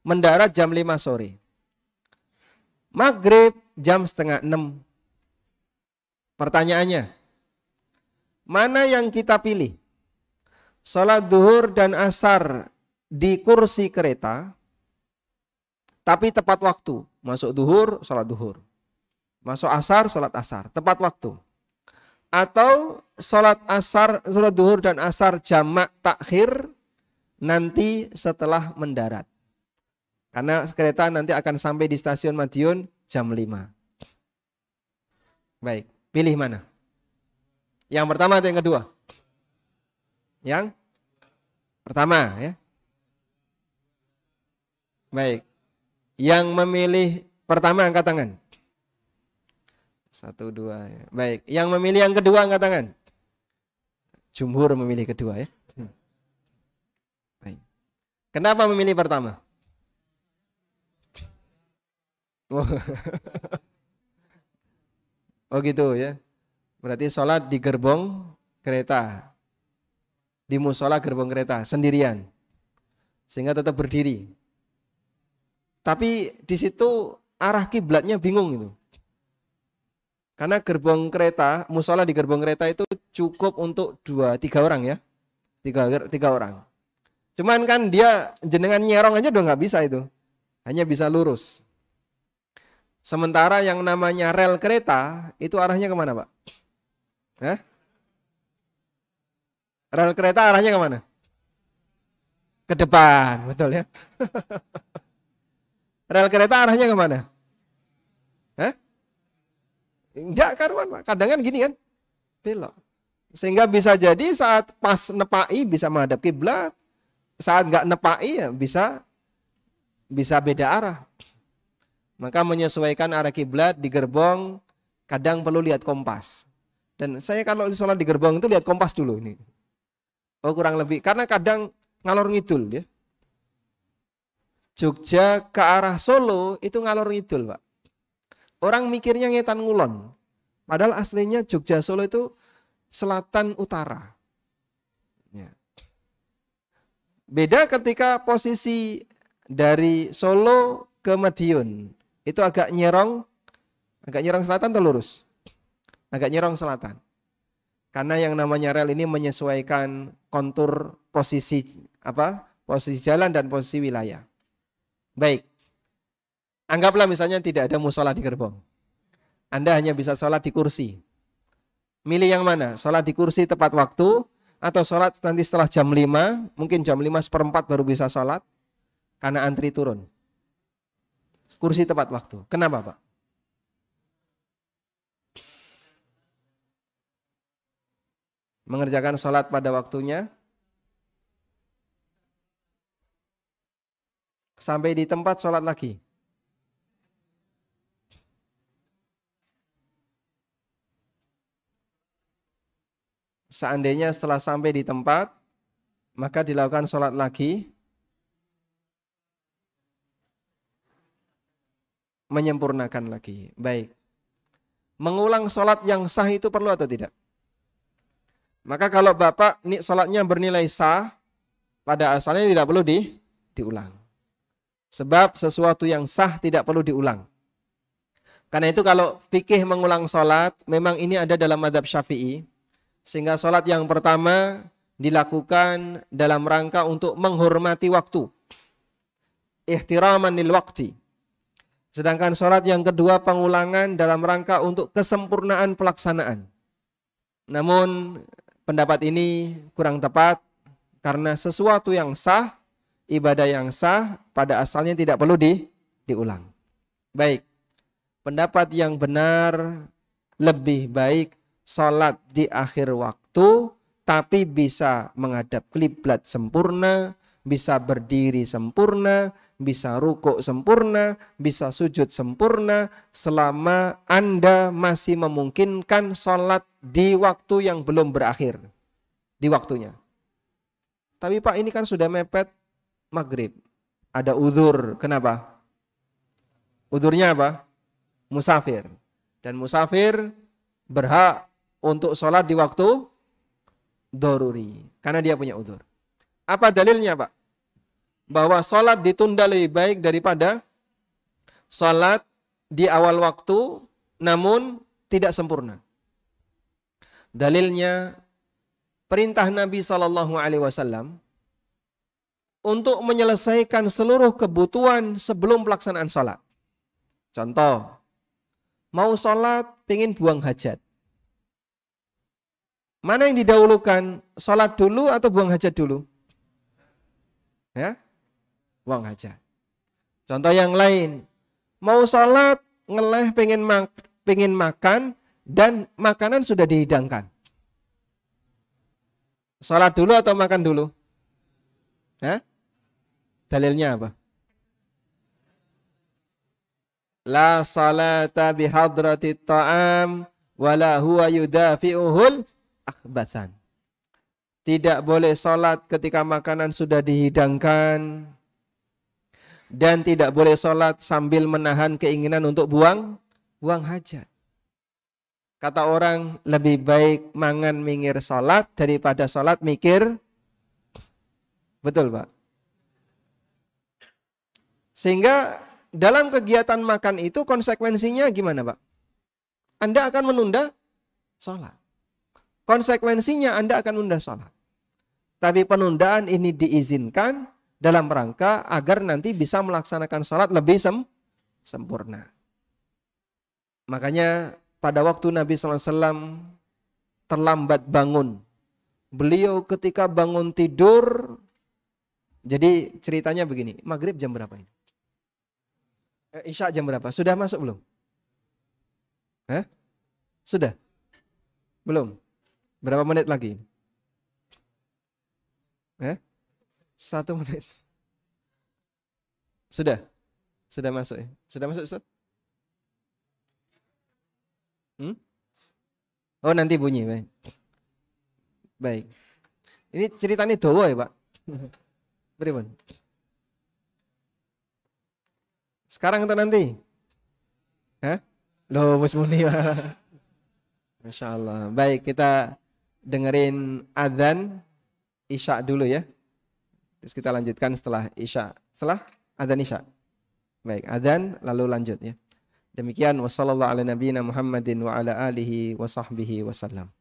Mendarat jam 5 sore. Maghrib jam setengah 6. Pertanyaannya, mana yang kita pilih? Sholat duhur dan asar di kursi kereta, tapi tepat waktu. Masuk duhur, sholat duhur. Masuk asar, sholat asar. Tepat waktu. Atau sholat asar, sholat duhur dan asar jamak takhir nanti setelah mendarat. Karena kereta nanti akan sampai di stasiun Madiun jam 5. Baik, pilih mana? Yang pertama atau yang kedua? Yang pertama ya. Baik. Yang memilih pertama angkat tangan. Satu, dua. Ya. Baik. Yang memilih yang kedua angkat tangan. Jumhur memilih kedua ya. Baik. Kenapa memilih pertama? Oh, oh gitu ya. Berarti sholat di gerbong kereta. Di musola gerbong kereta sendirian. Sehingga tetap berdiri. Tapi di situ arah kiblatnya bingung itu. Karena gerbong kereta, musola di gerbong kereta itu cukup untuk dua, tiga orang ya. Tiga, tiga orang. Cuman kan dia jenengan nyerong aja udah nggak bisa itu. Hanya bisa lurus. Sementara yang namanya rel kereta itu arahnya ke mana Pak? Hah? Rel kereta arahnya ke mana? Ke depan, betul ya. Rel kereta arahnya ke mana? Hah? Enggak karuan. Kadang kan gini kan, belok. Sehingga bisa jadi saat pas nepai bisa menghadap kiblat, saat nggak nepai ya bisa bisa beda arah. Maka menyesuaikan arah kiblat di gerbong kadang perlu lihat kompas. Dan saya kalau sholat di gerbong itu lihat kompas dulu ini. Oh kurang lebih karena kadang ngalor ngidul ya. Jogja ke arah Solo itu ngalor ngidul, Pak. Orang mikirnya ngetan ngulon. Padahal aslinya Jogja Solo itu selatan utara. Ya. Beda ketika posisi dari Solo ke Madiun. Itu agak nyerong, agak nyerong selatan atau lurus? Agak nyerong selatan. Karena yang namanya rel ini menyesuaikan kontur posisi apa? Posisi jalan dan posisi wilayah. Baik. Anggaplah misalnya tidak ada musola di gerbong. Anda hanya bisa sholat di kursi. Milih yang mana? Sholat di kursi tepat waktu atau sholat nanti setelah jam 5, mungkin jam 5 seperempat baru bisa sholat karena antri turun. Kursi tepat waktu. Kenapa Pak? Mengerjakan sholat pada waktunya sampai di tempat sholat lagi. Seandainya setelah sampai di tempat, maka dilakukan sholat lagi, menyempurnakan lagi. Baik. Mengulang sholat yang sah itu perlu atau tidak? Maka kalau Bapak sholatnya bernilai sah, pada asalnya tidak perlu di, diulang. Sebab sesuatu yang sah tidak perlu diulang. Karena itu kalau fikih mengulang sholat, memang ini ada dalam madhab syafi'i. Sehingga sholat yang pertama dilakukan dalam rangka untuk menghormati waktu. Ihtiraman lil wakti. Sedangkan sholat yang kedua pengulangan dalam rangka untuk kesempurnaan pelaksanaan. Namun pendapat ini kurang tepat karena sesuatu yang sah ibadah yang sah pada asalnya tidak perlu di, diulang. Baik. Pendapat yang benar lebih baik sholat di akhir waktu tapi bisa menghadap kiblat sempurna, bisa berdiri sempurna, bisa rukuk sempurna, bisa sujud sempurna, selama Anda masih memungkinkan sholat di waktu yang belum berakhir. Di waktunya. Tapi Pak ini kan sudah mepet maghrib. Ada uzur. Kenapa? Uzurnya apa? Musafir. Dan musafir berhak untuk sholat di waktu doruri. Karena dia punya uzur. Apa dalilnya Pak? Bahwa sholat ditunda lebih baik daripada sholat di awal waktu namun tidak sempurna. Dalilnya perintah Nabi Shallallahu Alaihi Wasallam untuk menyelesaikan seluruh kebutuhan sebelum pelaksanaan sholat. Contoh, mau sholat, pengen buang hajat. Mana yang didahulukan? Sholat dulu atau buang hajat dulu? Ya, buang hajat. Contoh yang lain, mau sholat, ngeleh, pengen, mak pengen makan, dan makanan sudah dihidangkan. Sholat dulu atau makan dulu? Hah? Dalilnya apa? La salata bihadrati ta'am wala huwa yudafi'uhul akhbathan. Tidak boleh sholat ketika makanan sudah dihidangkan. Dan tidak boleh sholat sambil menahan keinginan untuk buang buang hajat. Kata orang lebih baik mangan mingir sholat daripada sholat mikir. Betul Pak. Sehingga dalam kegiatan makan itu konsekuensinya gimana Pak? Anda akan menunda sholat. Konsekuensinya Anda akan menunda sholat. Tapi penundaan ini diizinkan dalam rangka agar nanti bisa melaksanakan sholat lebih sem sempurna. Makanya pada waktu Nabi SAW terlambat bangun. Beliau ketika bangun tidur, jadi ceritanya begini, maghrib jam berapa ini? Eh, Isya jam berapa? Sudah masuk belum? Hah? Sudah? Belum? Berapa menit lagi? Eh? Satu menit. Sudah? Sudah masuk ya? Sudah masuk Ustaz? Hmm? Oh nanti bunyi. Baik. Baik. Ini ceritanya doa ya Pak? Beriman. Sekarang atau nanti? Hah? Loh, Mas Muni. Masya Allah. Baik, kita dengerin adzan Isya dulu ya. Terus kita lanjutkan setelah Isya. Setelah adzan Isya. Baik, adzan lalu lanjut ya. Demikian wasallallahu ala nabiyina Muhammadin wa ala alihi wa sahbihi wasallam.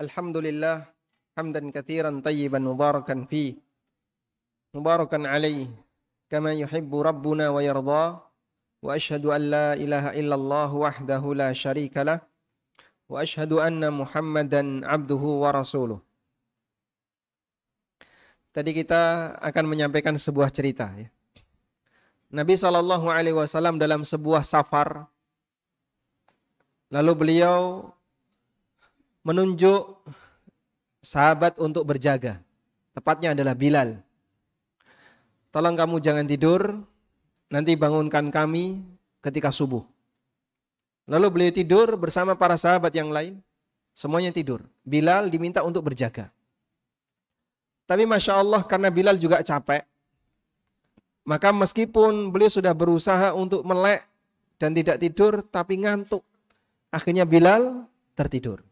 الحمد لله حمدا كثيرا طيبا مباركا فيه مباركا عليه كما يحب ربنا ويرضى واشهد ان لا اله الا الله وحده لا شريك له واشهد ان محمدا عبده ورسوله Tadi kita akan menyampaikan sebuah cerita ya. Nabi Shallallahu Alaihi Wasallam dalam sebuah safar, lalu beliau menunjuk sahabat untuk berjaga. Tepatnya adalah Bilal. Tolong kamu jangan tidur, nanti bangunkan kami ketika subuh. Lalu beliau tidur bersama para sahabat yang lain, semuanya tidur. Bilal diminta untuk berjaga. Tapi Masya Allah karena Bilal juga capek. Maka meskipun beliau sudah berusaha untuk melek dan tidak tidur, tapi ngantuk. Akhirnya Bilal tertidur.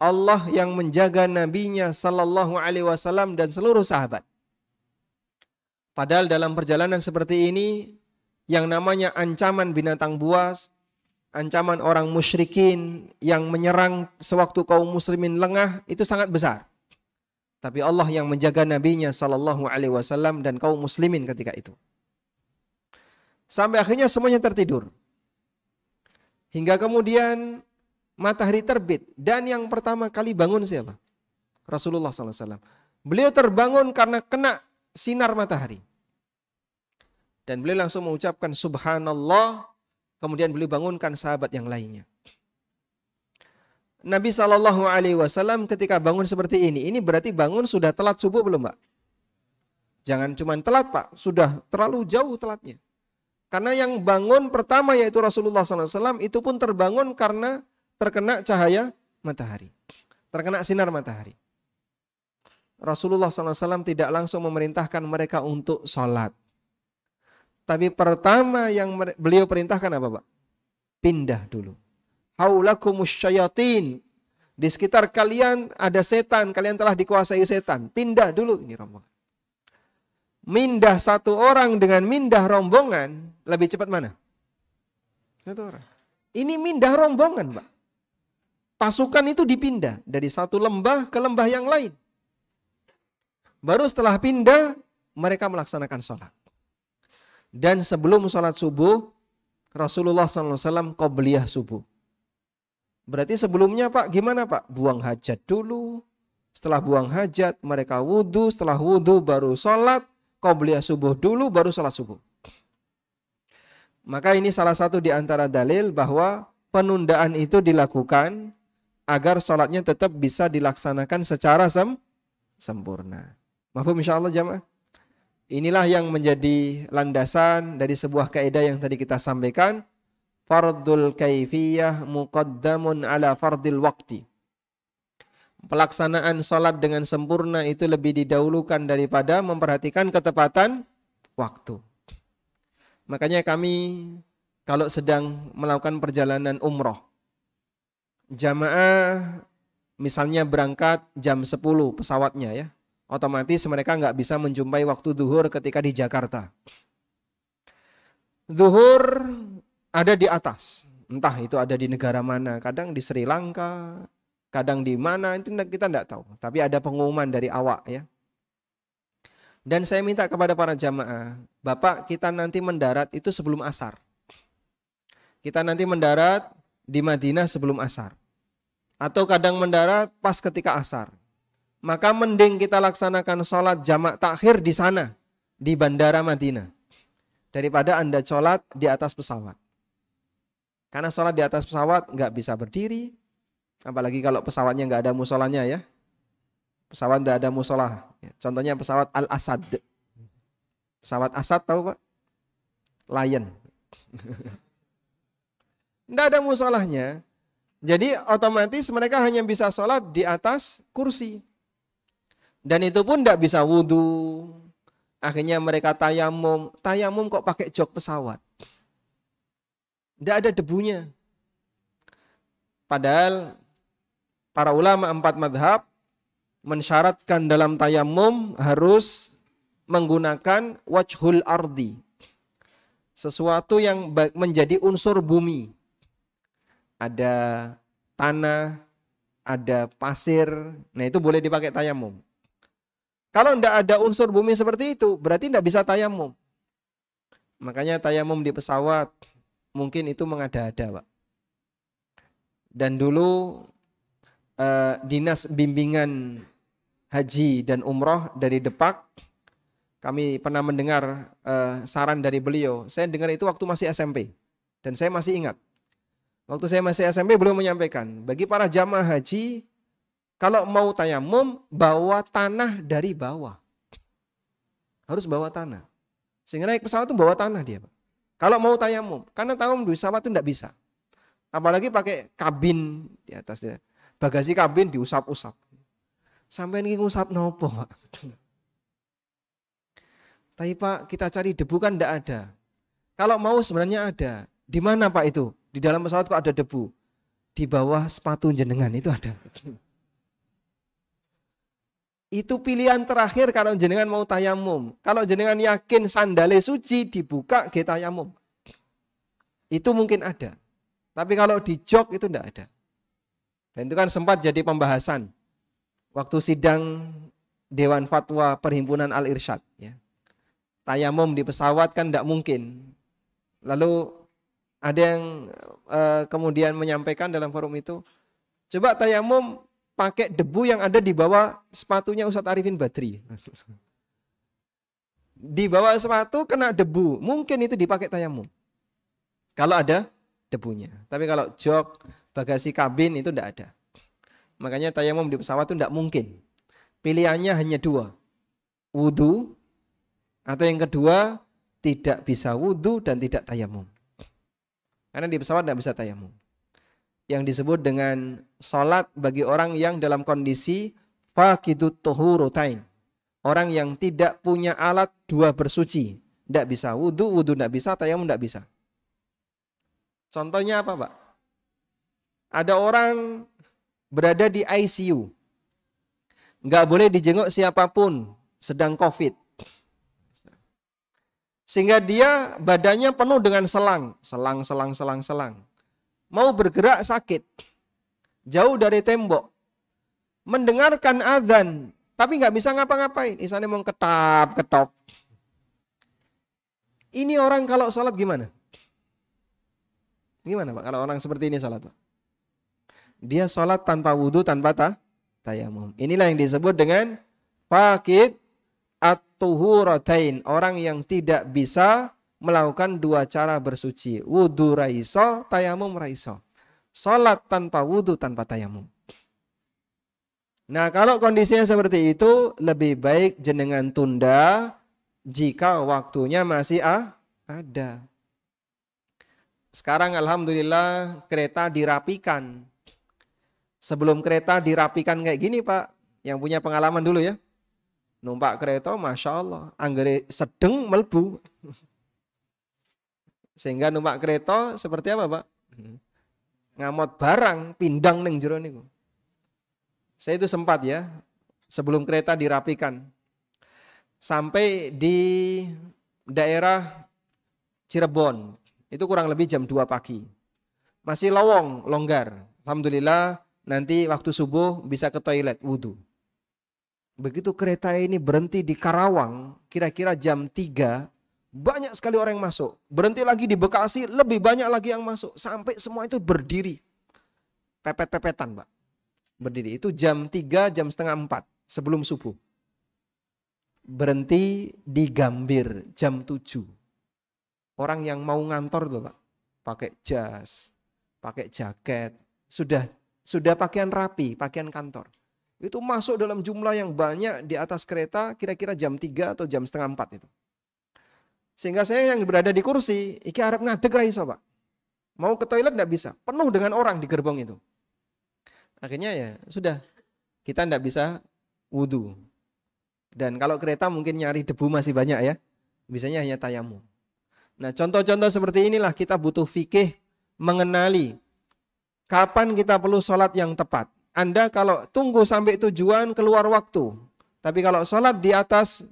Allah yang menjaga nabinya sallallahu alaihi wasallam dan seluruh sahabat. Padahal dalam perjalanan seperti ini yang namanya ancaman binatang buas, ancaman orang musyrikin yang menyerang sewaktu kaum muslimin lengah itu sangat besar. Tapi Allah yang menjaga nabinya sallallahu alaihi wasallam dan kaum muslimin ketika itu. Sampai akhirnya semuanya tertidur. Hingga kemudian matahari terbit dan yang pertama kali bangun siapa? Rasulullah SAW. Beliau terbangun karena kena sinar matahari. Dan beliau langsung mengucapkan subhanallah. Kemudian beliau bangunkan sahabat yang lainnya. Nabi Shallallahu Alaihi Wasallam ketika bangun seperti ini, ini berarti bangun sudah telat subuh belum, Pak? Jangan cuma telat, Pak, sudah terlalu jauh telatnya. Karena yang bangun pertama yaitu Rasulullah SAW itu pun terbangun karena terkena cahaya matahari, terkena sinar matahari. Rasulullah SAW tidak langsung memerintahkan mereka untuk sholat. Tapi pertama yang beliau perintahkan apa Pak? Pindah dulu haulakumus syayatin. Di sekitar kalian ada setan, kalian telah dikuasai setan. Pindah dulu ini rombongan. Mindah satu orang dengan mindah rombongan lebih cepat mana? Satu orang. Ini mindah rombongan, Pak. Pasukan itu dipindah dari satu lembah ke lembah yang lain. Baru setelah pindah, mereka melaksanakan sholat. Dan sebelum sholat subuh, Rasulullah SAW qobliyah subuh. Berarti sebelumnya Pak gimana Pak? Buang hajat dulu. Setelah buang hajat mereka wudhu. Setelah wudhu baru sholat. beli subuh dulu baru sholat subuh. Maka ini salah satu di antara dalil bahwa penundaan itu dilakukan agar sholatnya tetap bisa dilaksanakan secara sem sempurna. Mahfum insya Allah jamaah. Inilah yang menjadi landasan dari sebuah kaidah yang tadi kita sampaikan fardul kaifiyah muqaddamun ala fardil waqti. Pelaksanaan salat dengan sempurna itu lebih didahulukan daripada memperhatikan ketepatan waktu. Makanya kami kalau sedang melakukan perjalanan umroh, jamaah misalnya berangkat jam 10 pesawatnya ya, otomatis mereka nggak bisa menjumpai waktu duhur ketika di Jakarta. Duhur ada di atas. Entah itu ada di negara mana, kadang di Sri Lanka, kadang di mana, itu kita tidak tahu. Tapi ada pengumuman dari awak ya. Dan saya minta kepada para jamaah, Bapak kita nanti mendarat itu sebelum asar. Kita nanti mendarat di Madinah sebelum asar. Atau kadang mendarat pas ketika asar. Maka mending kita laksanakan sholat jamak takhir di sana, di bandara Madinah. Daripada Anda sholat di atas pesawat. Karena sholat di atas pesawat nggak bisa berdiri, apalagi kalau pesawatnya nggak ada musolanya ya. Pesawat nggak ada musola. Contohnya pesawat Al Asad. Pesawat Asad tahu pak? Lion. Nggak ada musolahnya. Jadi otomatis mereka hanya bisa sholat di atas kursi. Dan itu pun tidak bisa wudhu. Akhirnya mereka tayamum. Tayamum kok pakai jok pesawat. Tidak ada debunya. Padahal para ulama empat madhab mensyaratkan dalam tayamum harus menggunakan wajhul ardi. Sesuatu yang menjadi unsur bumi. Ada tanah, ada pasir, nah itu boleh dipakai tayamum. Kalau tidak ada unsur bumi seperti itu, berarti tidak bisa tayamum. Makanya tayamum di pesawat mungkin itu mengada-ada, Pak. Dan dulu eh, dinas bimbingan haji dan umroh dari Depak, kami pernah mendengar eh, saran dari beliau. Saya dengar itu waktu masih SMP dan saya masih ingat. Waktu saya masih SMP beliau menyampaikan, bagi para jamaah haji kalau mau tayamum, bawa tanah dari bawah. Harus bawa tanah. Sehingga naik pesawat itu bawa tanah dia. Pak. Kalau mau tayamum, karena tayamum di pesawat itu tidak bisa. Apalagi pakai kabin di atasnya. Bagasi kabin diusap-usap. Sampai ini ngusap nopo, Pak. Tapi Pak, kita cari debu kan tidak ada. Kalau mau sebenarnya ada. Di mana Pak itu? Di dalam pesawat kok ada debu? Di bawah sepatu jenengan itu ada. Itu pilihan terakhir kalau jenengan mau tayamum. Kalau jenengan yakin sandale suci dibuka ke tayamum. Itu mungkin ada. Tapi kalau di jok itu tidak ada. Dan itu kan sempat jadi pembahasan. Waktu sidang Dewan Fatwa Perhimpunan Al-Irsyad. Ya. Tayamum di pesawat kan tidak mungkin. Lalu ada yang uh, kemudian menyampaikan dalam forum itu, coba tayamum pakai debu yang ada di bawah sepatunya Ustadz Arifin Badri. Di bawah sepatu kena debu, mungkin itu dipakai tayamum. Kalau ada debunya. Tapi kalau jok, bagasi kabin itu tidak ada. Makanya tayamum di pesawat itu tidak mungkin. Pilihannya hanya dua. Wudhu, atau yang kedua, tidak bisa wudhu dan tidak tayamum. Karena di pesawat tidak bisa tayamum yang disebut dengan salat bagi orang yang dalam kondisi faqidut tuhurutain. Orang yang tidak punya alat dua bersuci. Tidak bisa wudhu, wudhu tidak bisa, tayamum tidak bisa. Contohnya apa Pak? Ada orang berada di ICU. Nggak boleh dijenguk siapa pun sedang COVID. Sehingga dia badannya penuh dengan selang. Selang, selang, selang, selang mau bergerak sakit, jauh dari tembok, mendengarkan azan, tapi nggak bisa ngapa-ngapain. Misalnya mau ketap, ketop. Ini orang kalau sholat gimana? Gimana Pak kalau orang seperti ini sholat Pak? Dia sholat tanpa wudhu, tanpa ta, tayamum. Inilah yang disebut dengan fakid at-tuhuratain. Orang yang tidak bisa melakukan dua cara bersuci. Wudhu raiso, tayamum raiso. Salat tanpa wudhu, tanpa tayamum. Nah kalau kondisinya seperti itu, lebih baik jenengan tunda jika waktunya masih ah, ada. Sekarang Alhamdulillah kereta dirapikan. Sebelum kereta dirapikan kayak gini Pak, yang punya pengalaman dulu ya. Numpak kereta, Masya Allah, anggere sedeng melbu. Sehingga numpak kereta seperti apa, Pak? Ngamot barang pindang neng jero niku. Saya itu sempat ya, sebelum kereta dirapikan. Sampai di daerah Cirebon. Itu kurang lebih jam 2 pagi. Masih lowong, longgar. Alhamdulillah nanti waktu subuh bisa ke toilet wudhu. Begitu kereta ini berhenti di Karawang, kira-kira jam 3, banyak sekali orang yang masuk. Berhenti lagi di Bekasi, lebih banyak lagi yang masuk. Sampai semua itu berdiri. Pepet-pepetan, Pak. Berdiri. Itu jam 3, jam setengah 4 sebelum subuh. Berhenti di Gambir jam 7. Orang yang mau ngantor tuh, Pak. Pakai jas, pakai jaket. Sudah sudah pakaian rapi, pakaian kantor. Itu masuk dalam jumlah yang banyak di atas kereta kira-kira jam 3 atau jam setengah 4 itu. Sehingga saya yang berada di kursi, iki Arab ngadeg lah iso, Pak. Mau ke toilet tidak bisa, penuh dengan orang di gerbong itu. Akhirnya ya sudah, kita tidak bisa wudhu. Dan kalau kereta mungkin nyari debu masih banyak ya, biasanya hanya tayamu. Nah contoh-contoh seperti inilah kita butuh fikih mengenali kapan kita perlu sholat yang tepat. Anda kalau tunggu sampai tujuan keluar waktu, tapi kalau sholat di atas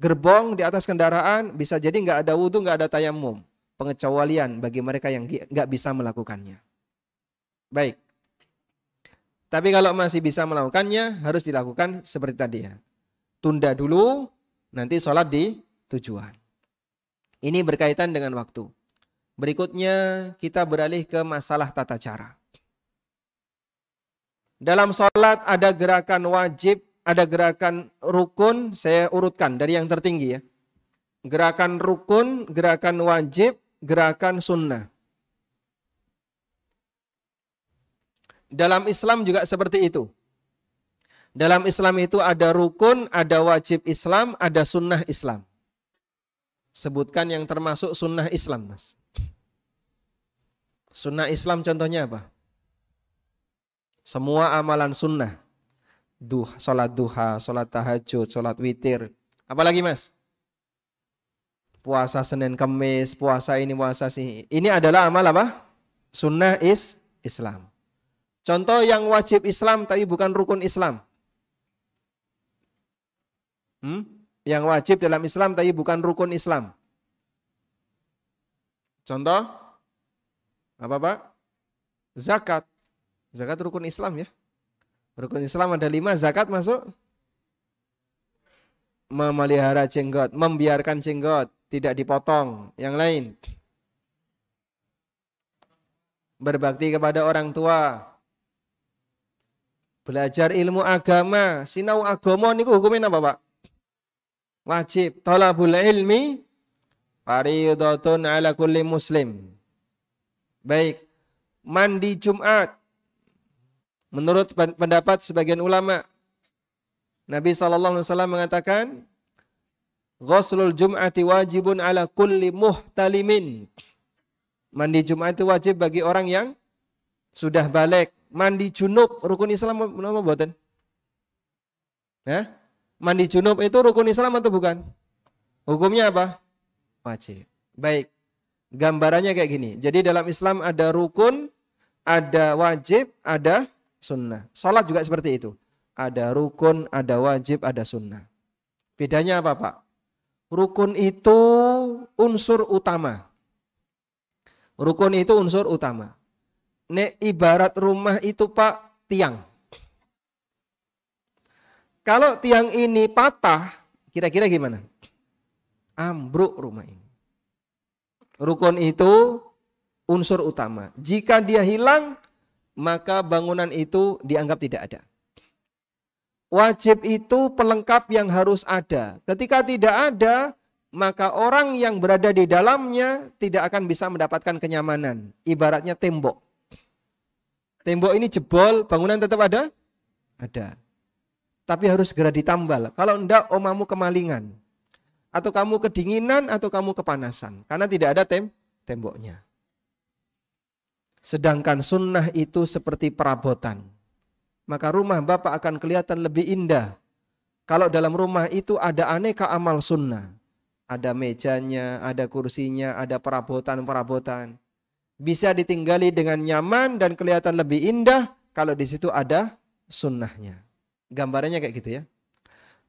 gerbong di atas kendaraan bisa jadi nggak ada wudhu, nggak ada tayamum. Pengecualian bagi mereka yang nggak bisa melakukannya. Baik. Tapi kalau masih bisa melakukannya, harus dilakukan seperti tadi ya. Tunda dulu, nanti sholat di tujuan. Ini berkaitan dengan waktu. Berikutnya kita beralih ke masalah tata cara. Dalam sholat ada gerakan wajib, ada gerakan rukun, saya urutkan dari yang tertinggi ya. Gerakan rukun, gerakan wajib, gerakan sunnah. Dalam Islam juga seperti itu. Dalam Islam itu ada rukun, ada wajib Islam, ada sunnah Islam. Sebutkan yang termasuk sunnah Islam, Mas. Sunnah Islam contohnya apa? Semua amalan sunnah. Duh, sholat duha, sholat tahajud, sholat witir. Apalagi mas? Puasa Senin Kemis, puasa ini, puasa sini. Ini adalah amal apa? Sunnah is Islam. Contoh yang wajib Islam tapi bukan rukun Islam. Hmm? Yang wajib dalam Islam tapi bukan rukun Islam. Contoh? Apa Pak? Zakat. Zakat rukun Islam ya. Rukun Islam ada lima, zakat masuk. Memelihara jenggot, membiarkan jenggot, tidak dipotong. Yang lain. Berbakti kepada orang tua. Belajar ilmu agama. Sinau agama ini hukumnya apa Pak? Wajib. Tolabul ilmi. Faridotun ala kulli muslim. Baik. Mandi Jumat Menurut pendapat sebagian ulama, Nabi SAW mengatakan, Ghuslul Jum'ati wajibun ala kulli muhtalimin. Mandi Jumat itu wajib bagi orang yang sudah balik. Mandi junub, rukun Islam apa buatan? Ya? Mandi junub itu rukun Islam atau bukan? Hukumnya apa? Wajib. Baik. Gambarannya kayak gini. Jadi dalam Islam ada rukun, ada wajib, ada sunnah. Sholat juga seperti itu. Ada rukun, ada wajib, ada sunnah. Bedanya apa Pak? Rukun itu unsur utama. Rukun itu unsur utama. Nek ibarat rumah itu Pak tiang. Kalau tiang ini patah, kira-kira gimana? Ambruk rumah ini. Rukun itu unsur utama. Jika dia hilang, maka bangunan itu dianggap tidak ada. Wajib itu pelengkap yang harus ada. Ketika tidak ada, maka orang yang berada di dalamnya tidak akan bisa mendapatkan kenyamanan. Ibaratnya tembok. Tembok ini jebol, bangunan tetap ada? Ada. Tapi harus segera ditambal. Kalau enggak, omamu kemalingan. Atau kamu kedinginan, atau kamu kepanasan. Karena tidak ada tem temboknya. Sedangkan sunnah itu seperti perabotan. Maka rumah Bapak akan kelihatan lebih indah. Kalau dalam rumah itu ada aneka amal sunnah. Ada mejanya, ada kursinya, ada perabotan-perabotan. Bisa ditinggali dengan nyaman dan kelihatan lebih indah kalau di situ ada sunnahnya. Gambarannya kayak gitu ya.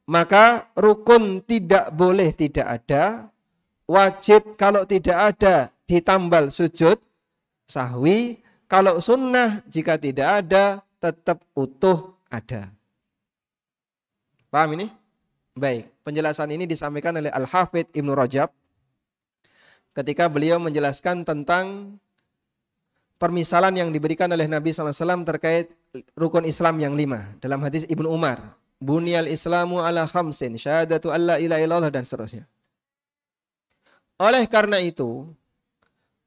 Maka rukun tidak boleh tidak ada. Wajib kalau tidak ada ditambal sujud sahwi. Kalau sunnah jika tidak ada tetap utuh ada. Paham ini? Baik, penjelasan ini disampaikan oleh Al-Hafidh Ibnu Rajab ketika beliau menjelaskan tentang permisalan yang diberikan oleh Nabi SAW terkait rukun Islam yang lima. Dalam hadis Ibnu Umar, Bunyal Islamu ala khamsin, syahadatu alla illallah dan seterusnya. Oleh karena itu,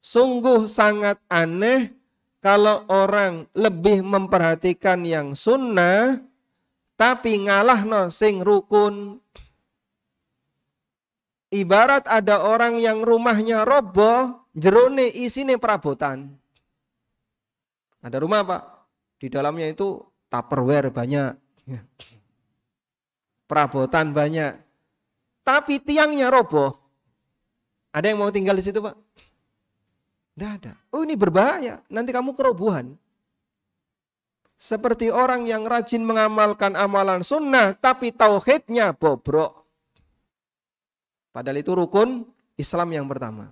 Sungguh sangat aneh kalau orang lebih memperhatikan yang sunnah tapi ngalah no sing rukun. Ibarat ada orang yang rumahnya roboh, jerone isine perabotan. Ada rumah Pak, di dalamnya itu tupperware banyak. Perabotan banyak. Tapi tiangnya roboh. Ada yang mau tinggal di situ Pak? Tidak ada. Oh ini berbahaya. Nanti kamu kerobohan. Seperti orang yang rajin mengamalkan amalan sunnah, tapi tauhidnya bobrok. Padahal itu rukun Islam yang pertama.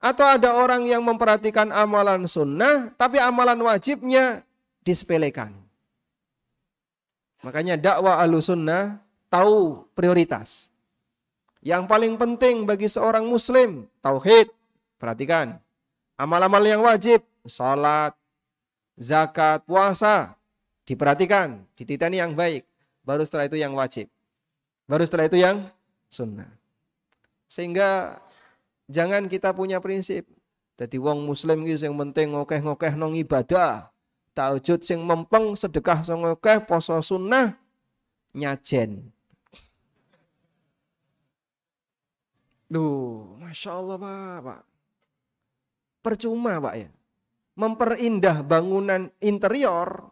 Atau ada orang yang memperhatikan amalan sunnah, tapi amalan wajibnya disepelekan. Makanya dakwah sunnah tahu prioritas. Yang paling penting bagi seorang muslim, tauhid. Perhatikan. Amal-amal yang wajib, salat, zakat, puasa. Diperhatikan, dititani yang baik. Baru setelah itu yang wajib. Baru setelah itu yang sunnah. Sehingga jangan kita punya prinsip. Jadi wong muslim itu yang penting ngokeh-ngokeh nong ibadah. Tahajud sing mempeng, sedekah sing ngokeh, poso sunnah, nyajen. Duh, Masya Allah Pak. Percuma Pak ya. Memperindah bangunan interior,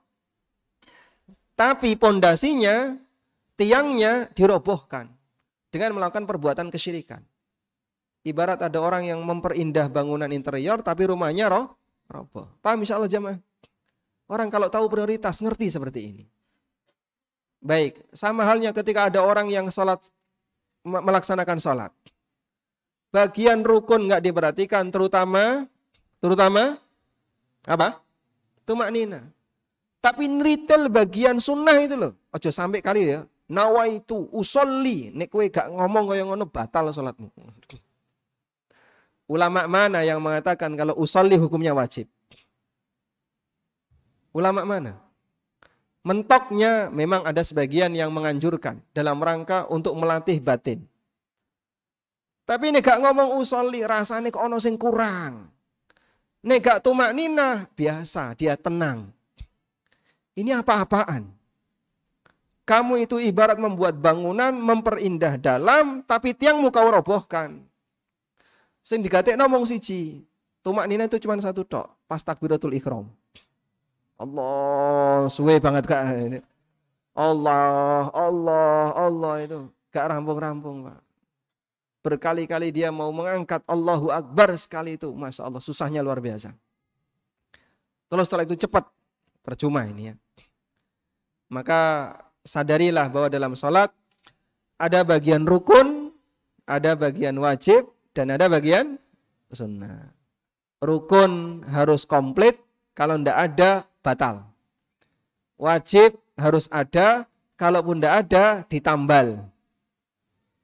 tapi pondasinya, tiangnya dirobohkan dengan melakukan perbuatan kesyirikan. Ibarat ada orang yang memperindah bangunan interior, tapi rumahnya roh, roboh. Paham insya Allah jamaah? Orang kalau tahu prioritas, ngerti seperti ini. Baik, sama halnya ketika ada orang yang sholat, melaksanakan sholat. Bagian rukun nggak diperhatikan, terutama, terutama apa? Tumak nina. Tapi nritel bagian sunnah itu loh. Ojo sampai kali ya. Nawa itu usolli. Nek kowe gak ngomong kaya ngono batal sholatmu. Ulama mana yang mengatakan kalau usolli hukumnya wajib? Ulama mana? Mentoknya memang ada sebagian yang menganjurkan dalam rangka untuk melatih batin. Tapi ini gak ngomong usolli, rasanya kok ono sing kurang. Ini gak tumak nina, biasa, dia tenang. Ini apa-apaan? Kamu itu ibarat membuat bangunan, memperindah dalam, tapi tiang muka robohkan. Sing digatek ngomong siji. Tumak nina itu cuma satu tok, pas takbiratul ikhram. Allah, suwe banget kak. Allah, Allah, Allah itu. Gak rampung-rampung pak. Berkali-kali dia mau mengangkat Allahu Akbar sekali itu. Masya Allah, susahnya luar biasa. Terus setelah itu cepat. Percuma ini ya. Maka sadarilah bahwa dalam sholat ada bagian rukun, ada bagian wajib, dan ada bagian sunnah. Rukun harus komplit, kalau tidak ada batal. Wajib harus ada, kalaupun tidak ada ditambal.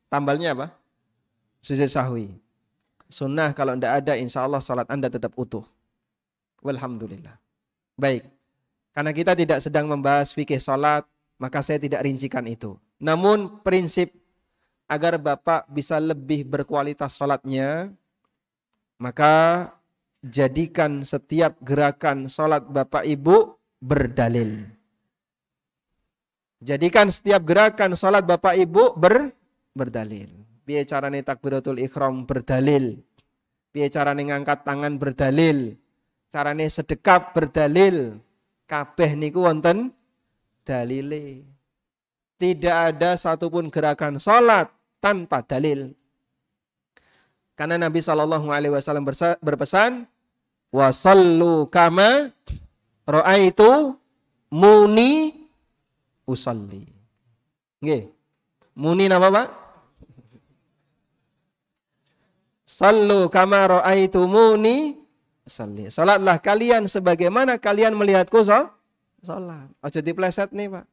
Tambalnya apa? Sujud sahwi. Sunnah kalau tidak ada insya Allah salat anda tetap utuh. Walhamdulillah. Baik. Karena kita tidak sedang membahas fikih salat, maka saya tidak rincikan itu. Namun prinsip agar Bapak bisa lebih berkualitas salatnya, maka jadikan setiap gerakan sholat Bapak Ibu berdalil. Jadikan setiap gerakan sholat Bapak Ibu ber, berdalil. Biar carane takbiratul ikhram berdalil. Biar carane ngangkat tangan berdalil. Carane sedekap berdalil. Kabeh niku wonten dalile. Tidak ada satupun gerakan sholat tanpa dalil. Karena Nabi Shallallahu Alaihi Wasallam berpesan, wasallu kama itu muni usalli. Nggih. Muni napa, Pak? Sallu kama itu muni usalli. Salatlah kalian sebagaimana kalian melihatku so? salat. Aja dipleset nih, Pak.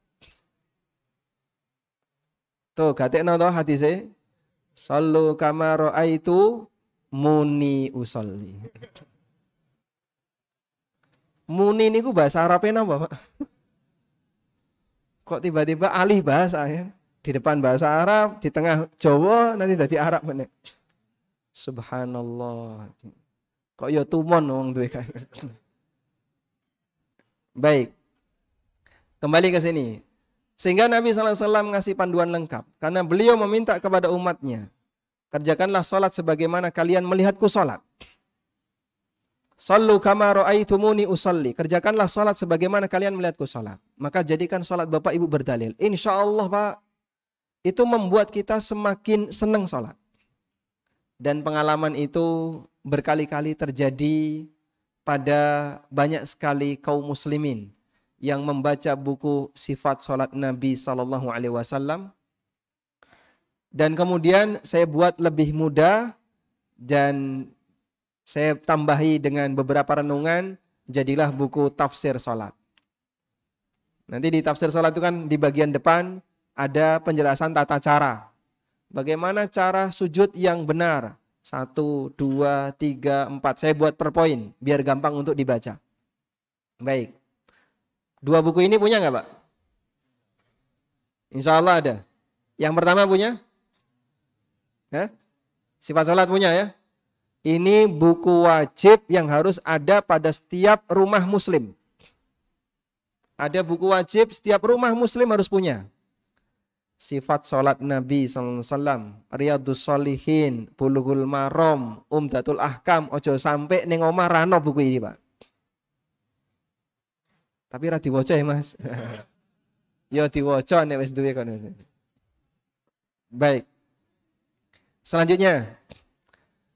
Tuh, gatekno to hadise. Sallu kama itu muni usalli. Muni niku bahasa Arabnya napa, Pak? Kok tiba-tiba alih bahasa ya? Di depan bahasa Arab, di tengah Jawa, nanti jadi Arab meneh. Subhanallah. Kok ya tumon wong duwe kan. Baik. Kembali ke sini. Sehingga Nabi SAW ngasih panduan lengkap. Karena beliau meminta kepada umatnya. Kerjakanlah sholat sebagaimana kalian melihatku sholat. Sallu kama ra'aitumuni usalli. Kerjakanlah salat sebagaimana kalian melihatku salat. Maka jadikan salat Bapak Ibu berdalil. Insya Allah Pak, itu membuat kita semakin senang salat. Dan pengalaman itu berkali-kali terjadi pada banyak sekali kaum muslimin yang membaca buku sifat salat Nabi Sallallahu Alaihi Wasallam. Dan kemudian saya buat lebih mudah dan saya tambahi dengan beberapa renungan, jadilah buku tafsir salat. Nanti di tafsir sholat itu kan di bagian depan ada penjelasan tata cara. Bagaimana cara sujud yang benar. Satu, dua, tiga, empat. Saya buat per poin biar gampang untuk dibaca. Baik. Dua buku ini punya nggak Pak? Insya Allah ada. Yang pertama punya? Hah? Sifat sholat punya ya? Ini buku wajib yang harus ada pada setiap rumah muslim. Ada buku wajib setiap rumah muslim harus punya. Sifat sholat Nabi SAW, Riyadus Solihin, Bulughul Marom, Umdatul Ahkam, ojo sampai neng omah rano buku ini pak. Tapi ra diwaca ya mas. ya diwaca nek wis duwe kono. Baik. Selanjutnya,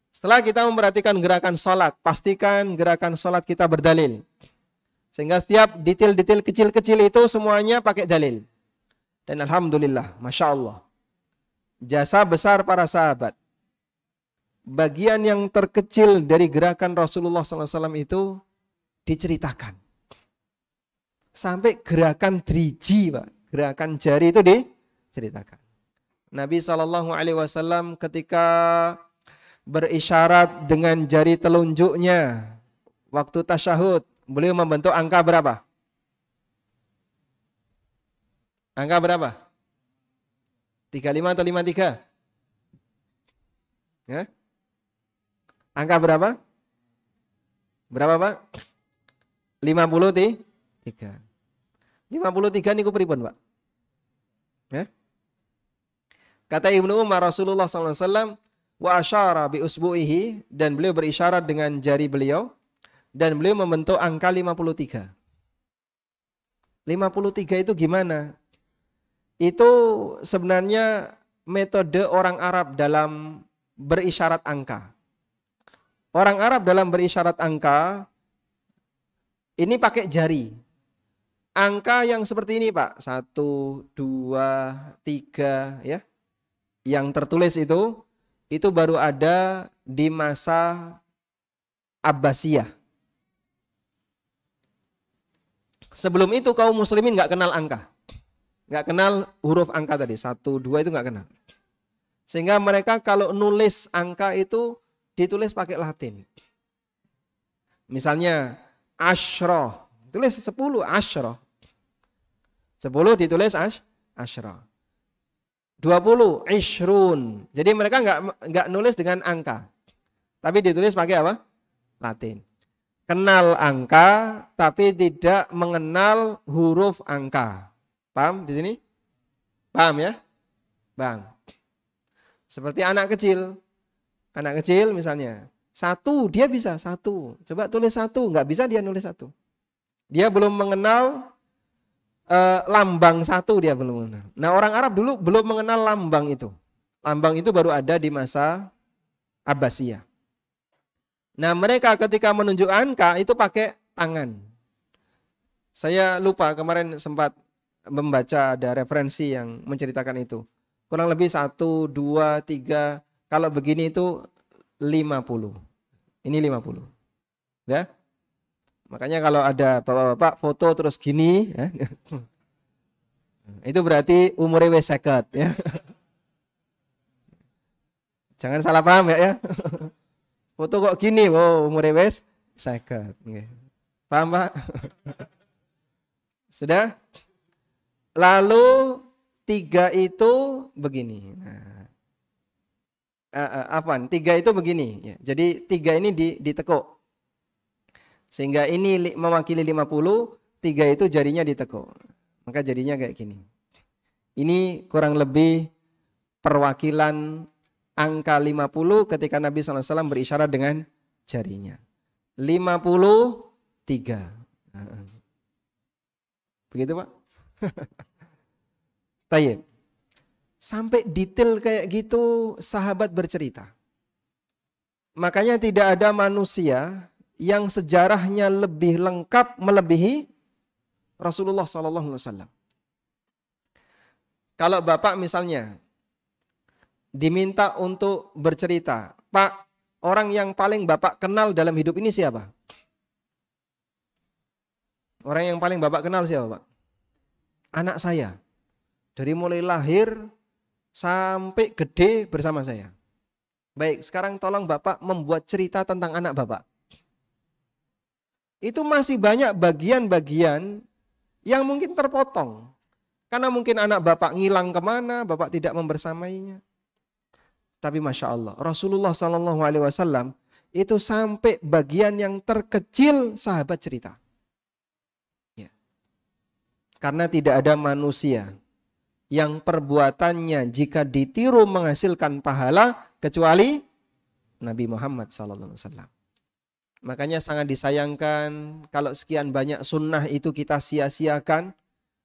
setelah kita memperhatikan gerakan sholat, pastikan gerakan sholat kita berdalil. Sehingga setiap detail-detail kecil-kecil itu semuanya pakai dalil. Dan Alhamdulillah, Masya Allah. Jasa besar para sahabat. Bagian yang terkecil dari gerakan Rasulullah SAW itu diceritakan. Sampai gerakan driji, Pak. Gerakan jari itu diceritakan. Nabi Shallallahu Alaihi Wasallam ketika berisyarat dengan jari telunjuknya waktu tasyahud Beliau membentuk angka berapa? Angka berapa? 35 atau 53? Ya? Angka berapa? Berapa Pak? 53. 53 niku pripun Pak? Ya? Kata Ibnu Umar Rasulullah SAW wa asyara bi usbu'ihi dan beliau berisyarat dengan jari beliau dan beliau membentuk angka 53. 53 itu gimana? Itu sebenarnya metode orang Arab dalam berisyarat angka. Orang Arab dalam berisyarat angka ini pakai jari. Angka yang seperti ini Pak. Satu, dua, tiga ya. Yang tertulis itu, itu baru ada di masa Abbasiyah. Sebelum itu kaum muslimin nggak kenal angka. Nggak kenal huruf angka tadi. Satu, dua itu nggak kenal. Sehingga mereka kalau nulis angka itu ditulis pakai Latin. Misalnya ashro. Tulis sepuluh ashro. Sepuluh ditulis ash. Dua puluh ishrun. Jadi mereka nggak nggak nulis dengan angka. Tapi ditulis pakai apa? Latin kenal angka tapi tidak mengenal huruf angka. Paham di sini? Paham ya? Bang. Seperti anak kecil. Anak kecil misalnya. Satu, dia bisa satu. Coba tulis satu, nggak bisa dia nulis satu. Dia belum mengenal uh, lambang satu dia belum mengenal. Nah orang Arab dulu belum mengenal lambang itu. Lambang itu baru ada di masa Abbasiyah. Nah mereka ketika menunjuk angka itu pakai tangan. Saya lupa kemarin sempat membaca ada referensi yang menceritakan itu. Kurang lebih satu, dua, tiga. Kalau begini itu lima puluh. Ini lima puluh. Ya. Makanya kalau ada bapak-bapak foto terus gini, ya, itu berarti umurnya wes seket, ya. Jangan salah paham ya. ya. Foto kok gini, oh umur wes seket. Paham Pak? Sudah? Lalu tiga itu begini. Nah, uh, uh, tiga itu begini. Ya. Jadi tiga ini di, ditekuk. Sehingga ini li, mewakili 50, tiga itu jarinya ditekuk. Maka jadinya kayak gini. Ini kurang lebih perwakilan angka 50 ketika Nabi SAW berisyarat dengan jarinya. 53. Begitu Pak? Tayyip. Sampai detail kayak gitu sahabat bercerita. Makanya tidak ada manusia yang sejarahnya lebih lengkap melebihi Rasulullah SAW. Kalau bapak misalnya diminta untuk bercerita. Pak, orang yang paling Bapak kenal dalam hidup ini siapa? Orang yang paling Bapak kenal siapa, Pak? Anak saya. Dari mulai lahir sampai gede bersama saya. Baik, sekarang tolong Bapak membuat cerita tentang anak Bapak. Itu masih banyak bagian-bagian yang mungkin terpotong. Karena mungkin anak Bapak ngilang ke mana, Bapak tidak membersamainya. Tapi Masya Allah, Rasulullah Sallallahu Alaihi Wasallam itu sampai bagian yang terkecil sahabat cerita. Karena tidak ada manusia yang perbuatannya jika ditiru menghasilkan pahala kecuali Nabi Muhammad SAW. Makanya sangat disayangkan kalau sekian banyak sunnah itu kita sia-siakan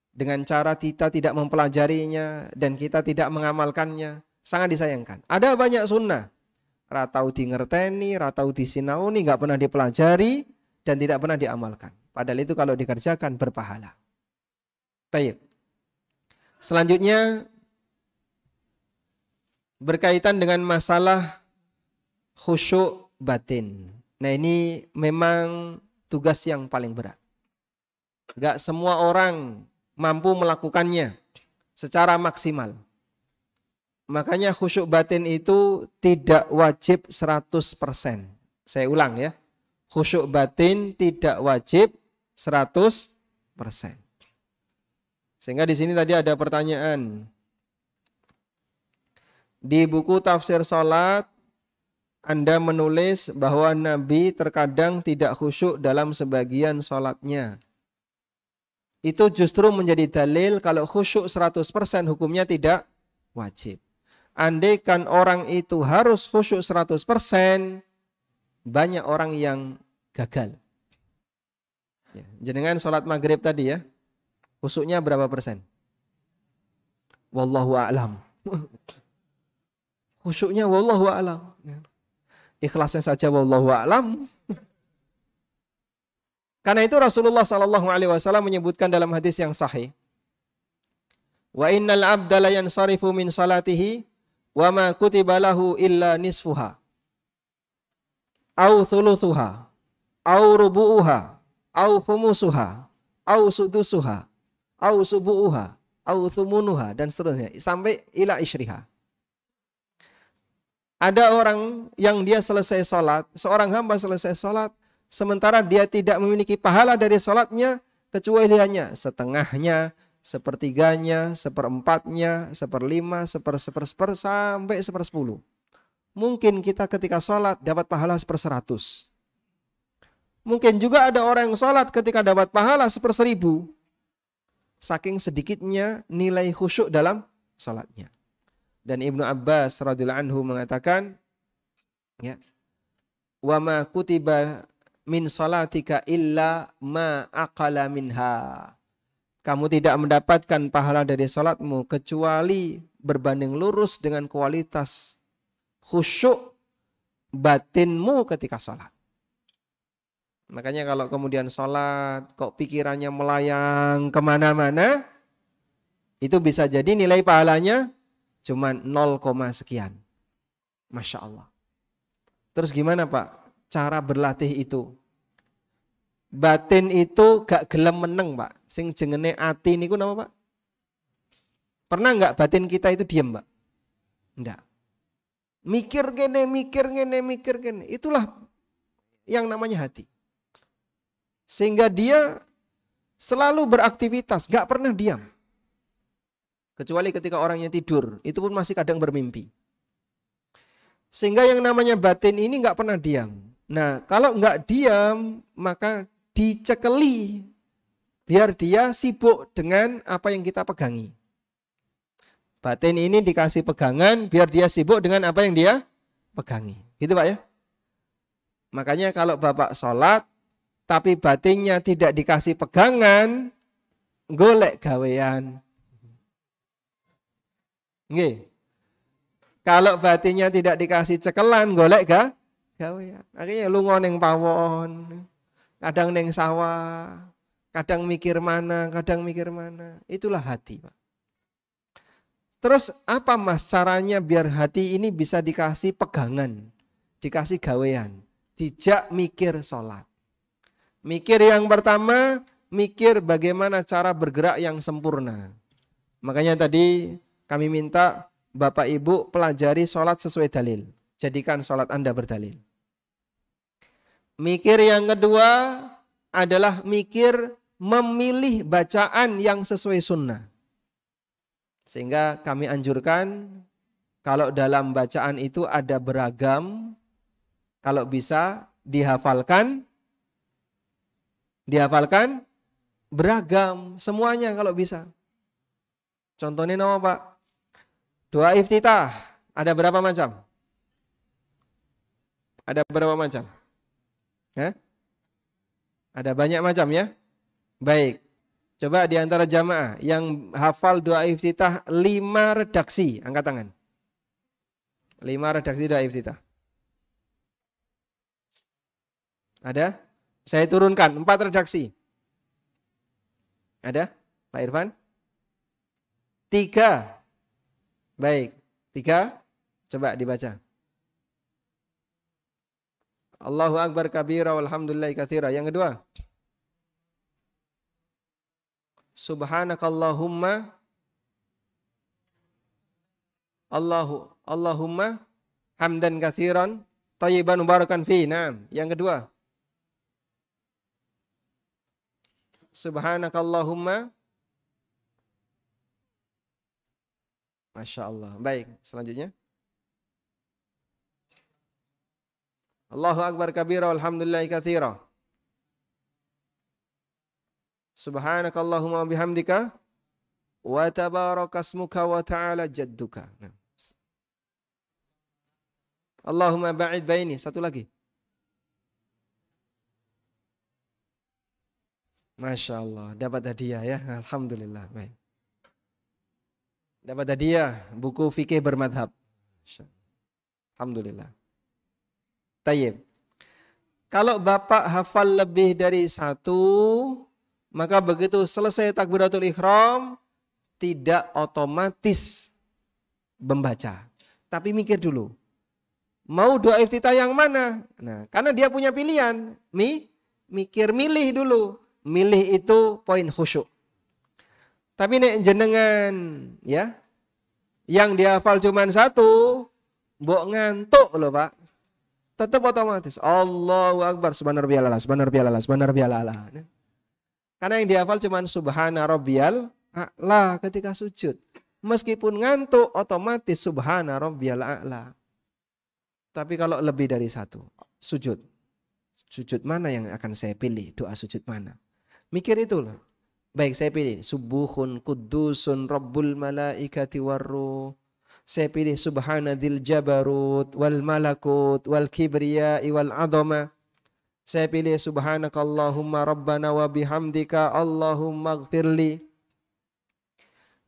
dengan cara kita tidak mempelajarinya dan kita tidak mengamalkannya. Sangat disayangkan. Ada banyak sunnah. Ratau di ngerteni, ratau di sinauni, nggak pernah dipelajari dan tidak pernah diamalkan. Padahal itu kalau dikerjakan berpahala. Baik. Selanjutnya berkaitan dengan masalah khusyuk batin. Nah ini memang tugas yang paling berat. Gak semua orang mampu melakukannya secara maksimal. Makanya khusyuk batin itu tidak wajib 100%. Saya ulang ya. Khusyuk batin tidak wajib 100%. Sehingga di sini tadi ada pertanyaan. Di buku tafsir salat Anda menulis bahwa Nabi terkadang tidak khusyuk dalam sebagian salatnya. Itu justru menjadi dalil kalau khusyuk 100% hukumnya tidak wajib. Andaikan orang itu harus khusyuk 100%, banyak orang yang gagal. Ya, jenengan sholat maghrib tadi ya, Khusyuknya berapa persen? Wallahu a'lam. Khusyuknya wallahu a'lam. Ikhlasnya saja wallahu a'lam. Karena itu Rasulullah sallallahu alaihi wasallam menyebutkan dalam hadis yang sahih, "Wa innal 'abda la yansarifu min salatihi wa ma kutiba lahu illa nisfuha au thuluthuha au rubu'uha au khumusuha au sudusuha au subu'uha, au thumunuha, dan seterusnya. Sampai ila isyriha. Ada orang yang dia selesai sholat, seorang hamba selesai sholat, sementara dia tidak memiliki pahala dari sholatnya, kecuali hanya setengahnya, sepertiganya, seperempatnya, seperlima, seper, seper, seper, sampai sepersepuluh. Mungkin kita ketika sholat dapat pahala seperseratus. Mungkin juga ada orang yang sholat ketika dapat pahala seperseribu saking sedikitnya nilai khusyuk dalam salatnya. Dan Ibnu Abbas radhiyallahu anhu mengatakan ya wa ma kutiba min salatika illa ma aqala minha. Kamu tidak mendapatkan pahala dari salatmu kecuali berbanding lurus dengan kualitas khusyuk batinmu ketika salat. Makanya kalau kemudian sholat, kok pikirannya melayang ke mana-mana, itu bisa jadi nilai pahalanya cuma 0, sekian. Masya Allah. Terus gimana Pak? Cara berlatih itu. Batin itu gak gelem meneng Pak. Sing jengene ati niku nama Pak? Pernah nggak batin kita itu diam Pak? Enggak. Mikir gene, mikir gene, mikir gene. Itulah yang namanya hati. Sehingga dia selalu beraktivitas, gak pernah diam. Kecuali ketika orangnya tidur, itu pun masih kadang bermimpi. Sehingga yang namanya batin ini gak pernah diam. Nah, kalau gak diam, maka dicekeli biar dia sibuk dengan apa yang kita pegangi. Batin ini dikasih pegangan biar dia sibuk dengan apa yang dia pegangi. Gitu Pak ya. Makanya kalau Bapak sholat, tapi batinnya tidak dikasih pegangan, golek gawean. Nggih. Kalau batinnya tidak dikasih cekelan, golek ga? gawean. Akhirnya lu ngoneng pawon, kadang neng sawah, kadang mikir mana, kadang mikir mana. Itulah hati, Pak. Terus apa mas caranya biar hati ini bisa dikasih pegangan, dikasih gawean, dijak mikir sholat. Mikir yang pertama, mikir bagaimana cara bergerak yang sempurna. Makanya tadi kami minta Bapak Ibu pelajari sholat sesuai dalil. Jadikan sholat Anda berdalil. Mikir yang kedua adalah mikir memilih bacaan yang sesuai sunnah. Sehingga kami anjurkan kalau dalam bacaan itu ada beragam, kalau bisa dihafalkan, dihafalkan beragam semuanya kalau bisa. Contohnya nama Pak? Doa iftitah ada berapa macam? Ada berapa macam? Ya? Ada banyak macam ya? Baik. Coba di antara jamaah yang hafal doa iftitah lima redaksi, angkat tangan. Lima redaksi doa iftitah. Ada? Saya turunkan empat redaksi. Ada? Pak Irfan? Tiga. Baik. Tiga. Coba dibaca. Allahu Akbar kabira walhamdulillahi kathira. Yang kedua. Subhanakallahumma Allahu Allahumma hamdan kathiran tayyiban mubarakan fi. Nah, yang kedua. Subhanakallahumma Masya Allah. Baik, selanjutnya. Allahu Akbar kabira walhamdulillahi kathira. Subhanakallahumma bihamdika wa tabarakasmuka wa ta'ala jadduka. Allahumma ba'id baini. Satu lagi. Masya Allah, dapat hadiah ya. Alhamdulillah. Baik. Dapat hadiah buku fikih bermadhab. Alhamdulillah. Tayyib. Kalau Bapak hafal lebih dari satu, maka begitu selesai takbiratul ikhram, tidak otomatis membaca. Tapi mikir dulu. Mau doa iftitah yang mana? Nah, karena dia punya pilihan. Mi, mikir milih dulu milih itu poin khusyuk. Tapi nek jenengan ya yang dihafal cuma satu, mbok ngantuk loh Pak. Tetap otomatis Allahu Akbar subhanallah subhanallah subhanallah Karena yang dihafal cuma subhana rabbiyal a'la ketika sujud. Meskipun ngantuk otomatis subhana rabbiyal a'la. Tapi kalau lebih dari satu, sujud. Sujud mana yang akan saya pilih? Doa sujud mana? Mikir itu loh. Baik, saya pilih subuhun kudusun rabbul malaikati warruh. Saya pilih subhanadil jabarut wal malakut wal kibriya wal adama. Saya pilih subhanakallahumma rabbana wa bihamdika allahumma gfirli.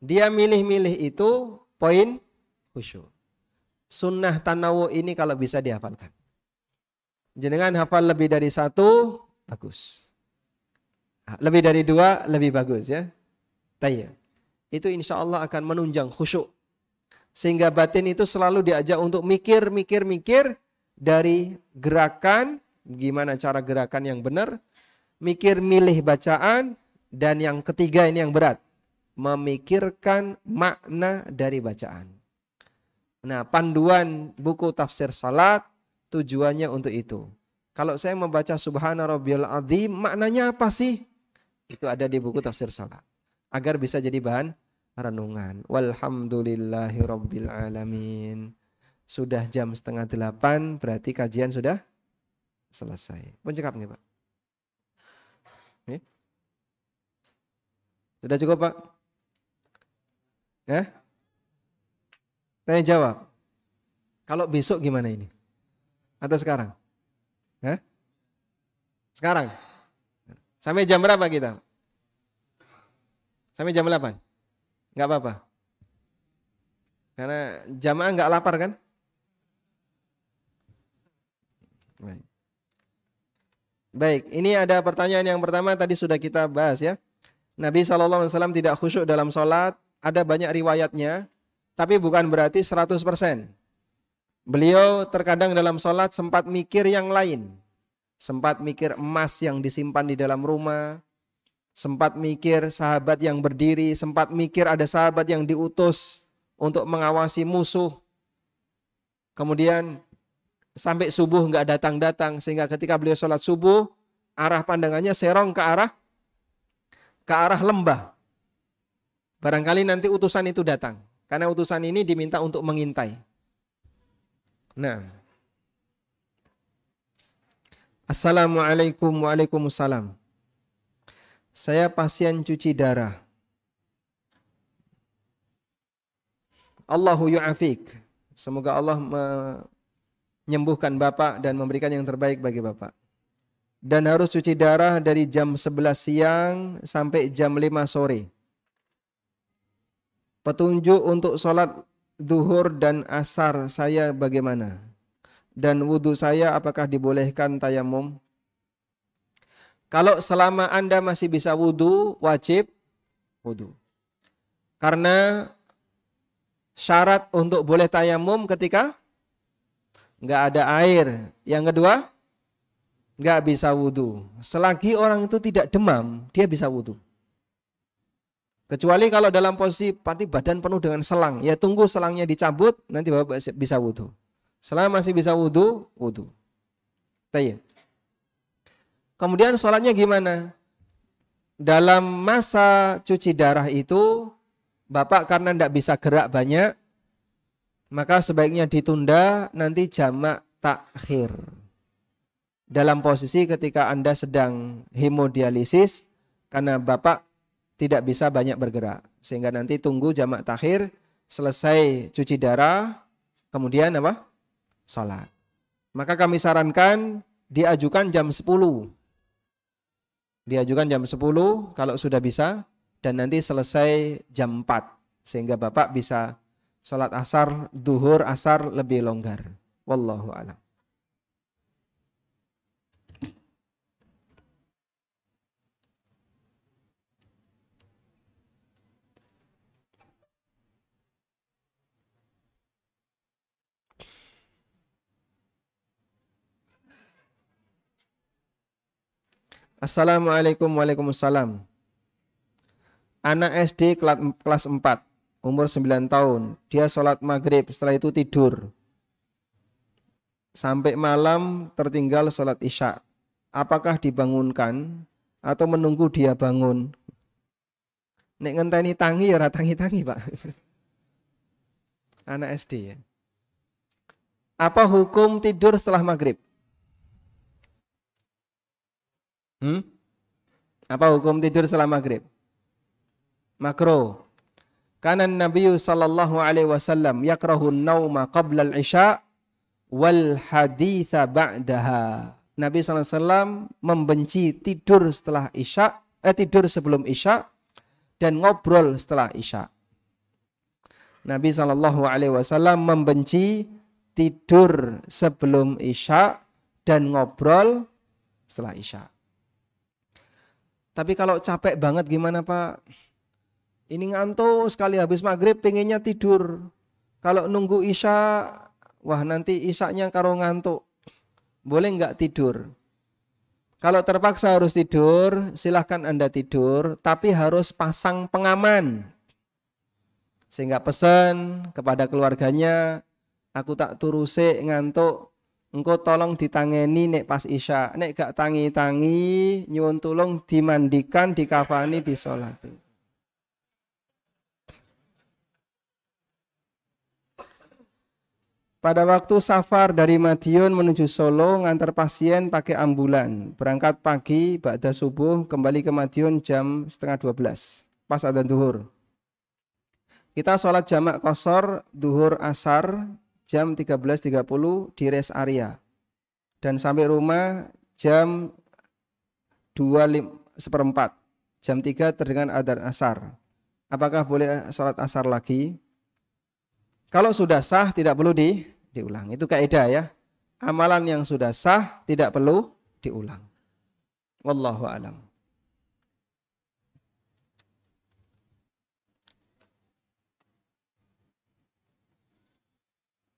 Dia milih-milih itu poin khusyuk. Sunnah tanawu ini kalau bisa dihafalkan. Jenengan hafal lebih dari satu, bagus. Lebih dari dua lebih bagus ya. Tayyib. Itu insya Allah akan menunjang khusyuk. Sehingga batin itu selalu diajak untuk mikir, mikir, mikir dari gerakan, gimana cara gerakan yang benar, mikir milih bacaan, dan yang ketiga ini yang berat, memikirkan makna dari bacaan. Nah, panduan buku tafsir salat tujuannya untuk itu. Kalau saya membaca subhana rabbiyal maknanya apa sih? Itu ada di buku tafsir salat. Agar bisa jadi bahan renungan. Alamin. Sudah jam setengah delapan, berarti kajian sudah selesai. Pun nih Pak. Sudah cukup Pak? Ya? Tanya jawab. Kalau besok gimana ini? Atau sekarang? Hah? Sekarang? Sampai jam berapa kita? Sampai jam 8? Enggak apa-apa. Karena jamaah enggak lapar kan? Baik. Baik, ini ada pertanyaan yang pertama tadi sudah kita bahas ya. Nabi SAW tidak khusyuk dalam sholat, ada banyak riwayatnya, tapi bukan berarti 100%. Beliau terkadang dalam sholat sempat mikir yang lain sempat mikir emas yang disimpan di dalam rumah, sempat mikir sahabat yang berdiri, sempat mikir ada sahabat yang diutus untuk mengawasi musuh. Kemudian sampai subuh nggak datang-datang sehingga ketika beliau sholat subuh arah pandangannya serong ke arah ke arah lembah. Barangkali nanti utusan itu datang karena utusan ini diminta untuk mengintai. Nah, Assalamualaikum Waalaikumsalam. Saya pasien cuci darah. Allahu yu'afik. Semoga Allah menyembuhkan Bapak dan memberikan yang terbaik bagi Bapak. Dan harus cuci darah dari jam 11 siang sampai jam 5 sore. Petunjuk untuk sholat duhur dan asar saya bagaimana? Dan wudhu saya apakah dibolehkan tayamum? Kalau selama Anda masih bisa wudhu, wajib wudhu. Karena syarat untuk boleh tayamum ketika nggak ada air. Yang kedua, nggak bisa wudhu. Selagi orang itu tidak demam, dia bisa wudhu. Kecuali kalau dalam posisi pasti badan penuh dengan selang, ya tunggu selangnya dicabut, nanti bapak bisa wudhu. Selama masih bisa wudhu, wudhu. Tayyip. Kemudian sholatnya gimana? Dalam masa cuci darah itu, Bapak karena tidak bisa gerak banyak, maka sebaiknya ditunda nanti jamak takhir. Dalam posisi ketika Anda sedang hemodialisis, karena Bapak tidak bisa banyak bergerak. Sehingga nanti tunggu jamak takhir, selesai cuci darah, kemudian apa? Sholat. Maka kami sarankan diajukan jam 10 diajukan jam 10 kalau sudah bisa dan nanti selesai jam 4 sehingga Bapak bisa sholat asar, duhur, asar lebih longgar. Wallahu a'lam. Assalamualaikum Waalaikumsalam. Anak SD kelas 4, umur 9 tahun. Dia sholat maghrib, setelah itu tidur. Sampai malam tertinggal sholat isya. Apakah dibangunkan atau menunggu dia bangun? Nek ngenteni tangi ya tangi-tangi pak. Anak SD ya. Apa hukum tidur setelah maghrib? Hmm? Apa hukum tidur setelah maghrib? Makro. Karena Nabi sallallahu alaihi wasallam yakrahu nauma qabla al-isya wal haditha ba'daha. Nabi SAW membenci tidur setelah isya, eh, tidur sebelum isya dan ngobrol setelah isya. Nabi Shallallahu Alaihi Wasallam membenci tidur sebelum isya dan ngobrol setelah isya. Tapi kalau capek banget gimana Pak? Ini ngantuk sekali habis maghrib pengennya tidur. Kalau nunggu isya, wah nanti isaknya karo ngantuk. Boleh nggak tidur? Kalau terpaksa harus tidur, silahkan Anda tidur, tapi harus pasang pengaman. Sehingga pesan kepada keluarganya, aku tak turuse ngantuk, engkau tolong ditangeni nek pas isya nek gak tangi-tangi nyuwun tolong dimandikan dikafani disolati Pada waktu safar dari Madiun menuju Solo, ngantar pasien pakai ambulan. Berangkat pagi, ba'da subuh, kembali ke Madiun jam setengah 12. Pas ada duhur. Kita sholat jamak kosor, duhur asar, jam 13.30 di rest area. Dan sampai rumah jam 2 seperempat. Jam 3 terdengar adzan asar. Apakah boleh sholat asar lagi? Kalau sudah sah tidak perlu di, diulang. Itu kaidah ya. Amalan yang sudah sah tidak perlu diulang. Wallahu alam.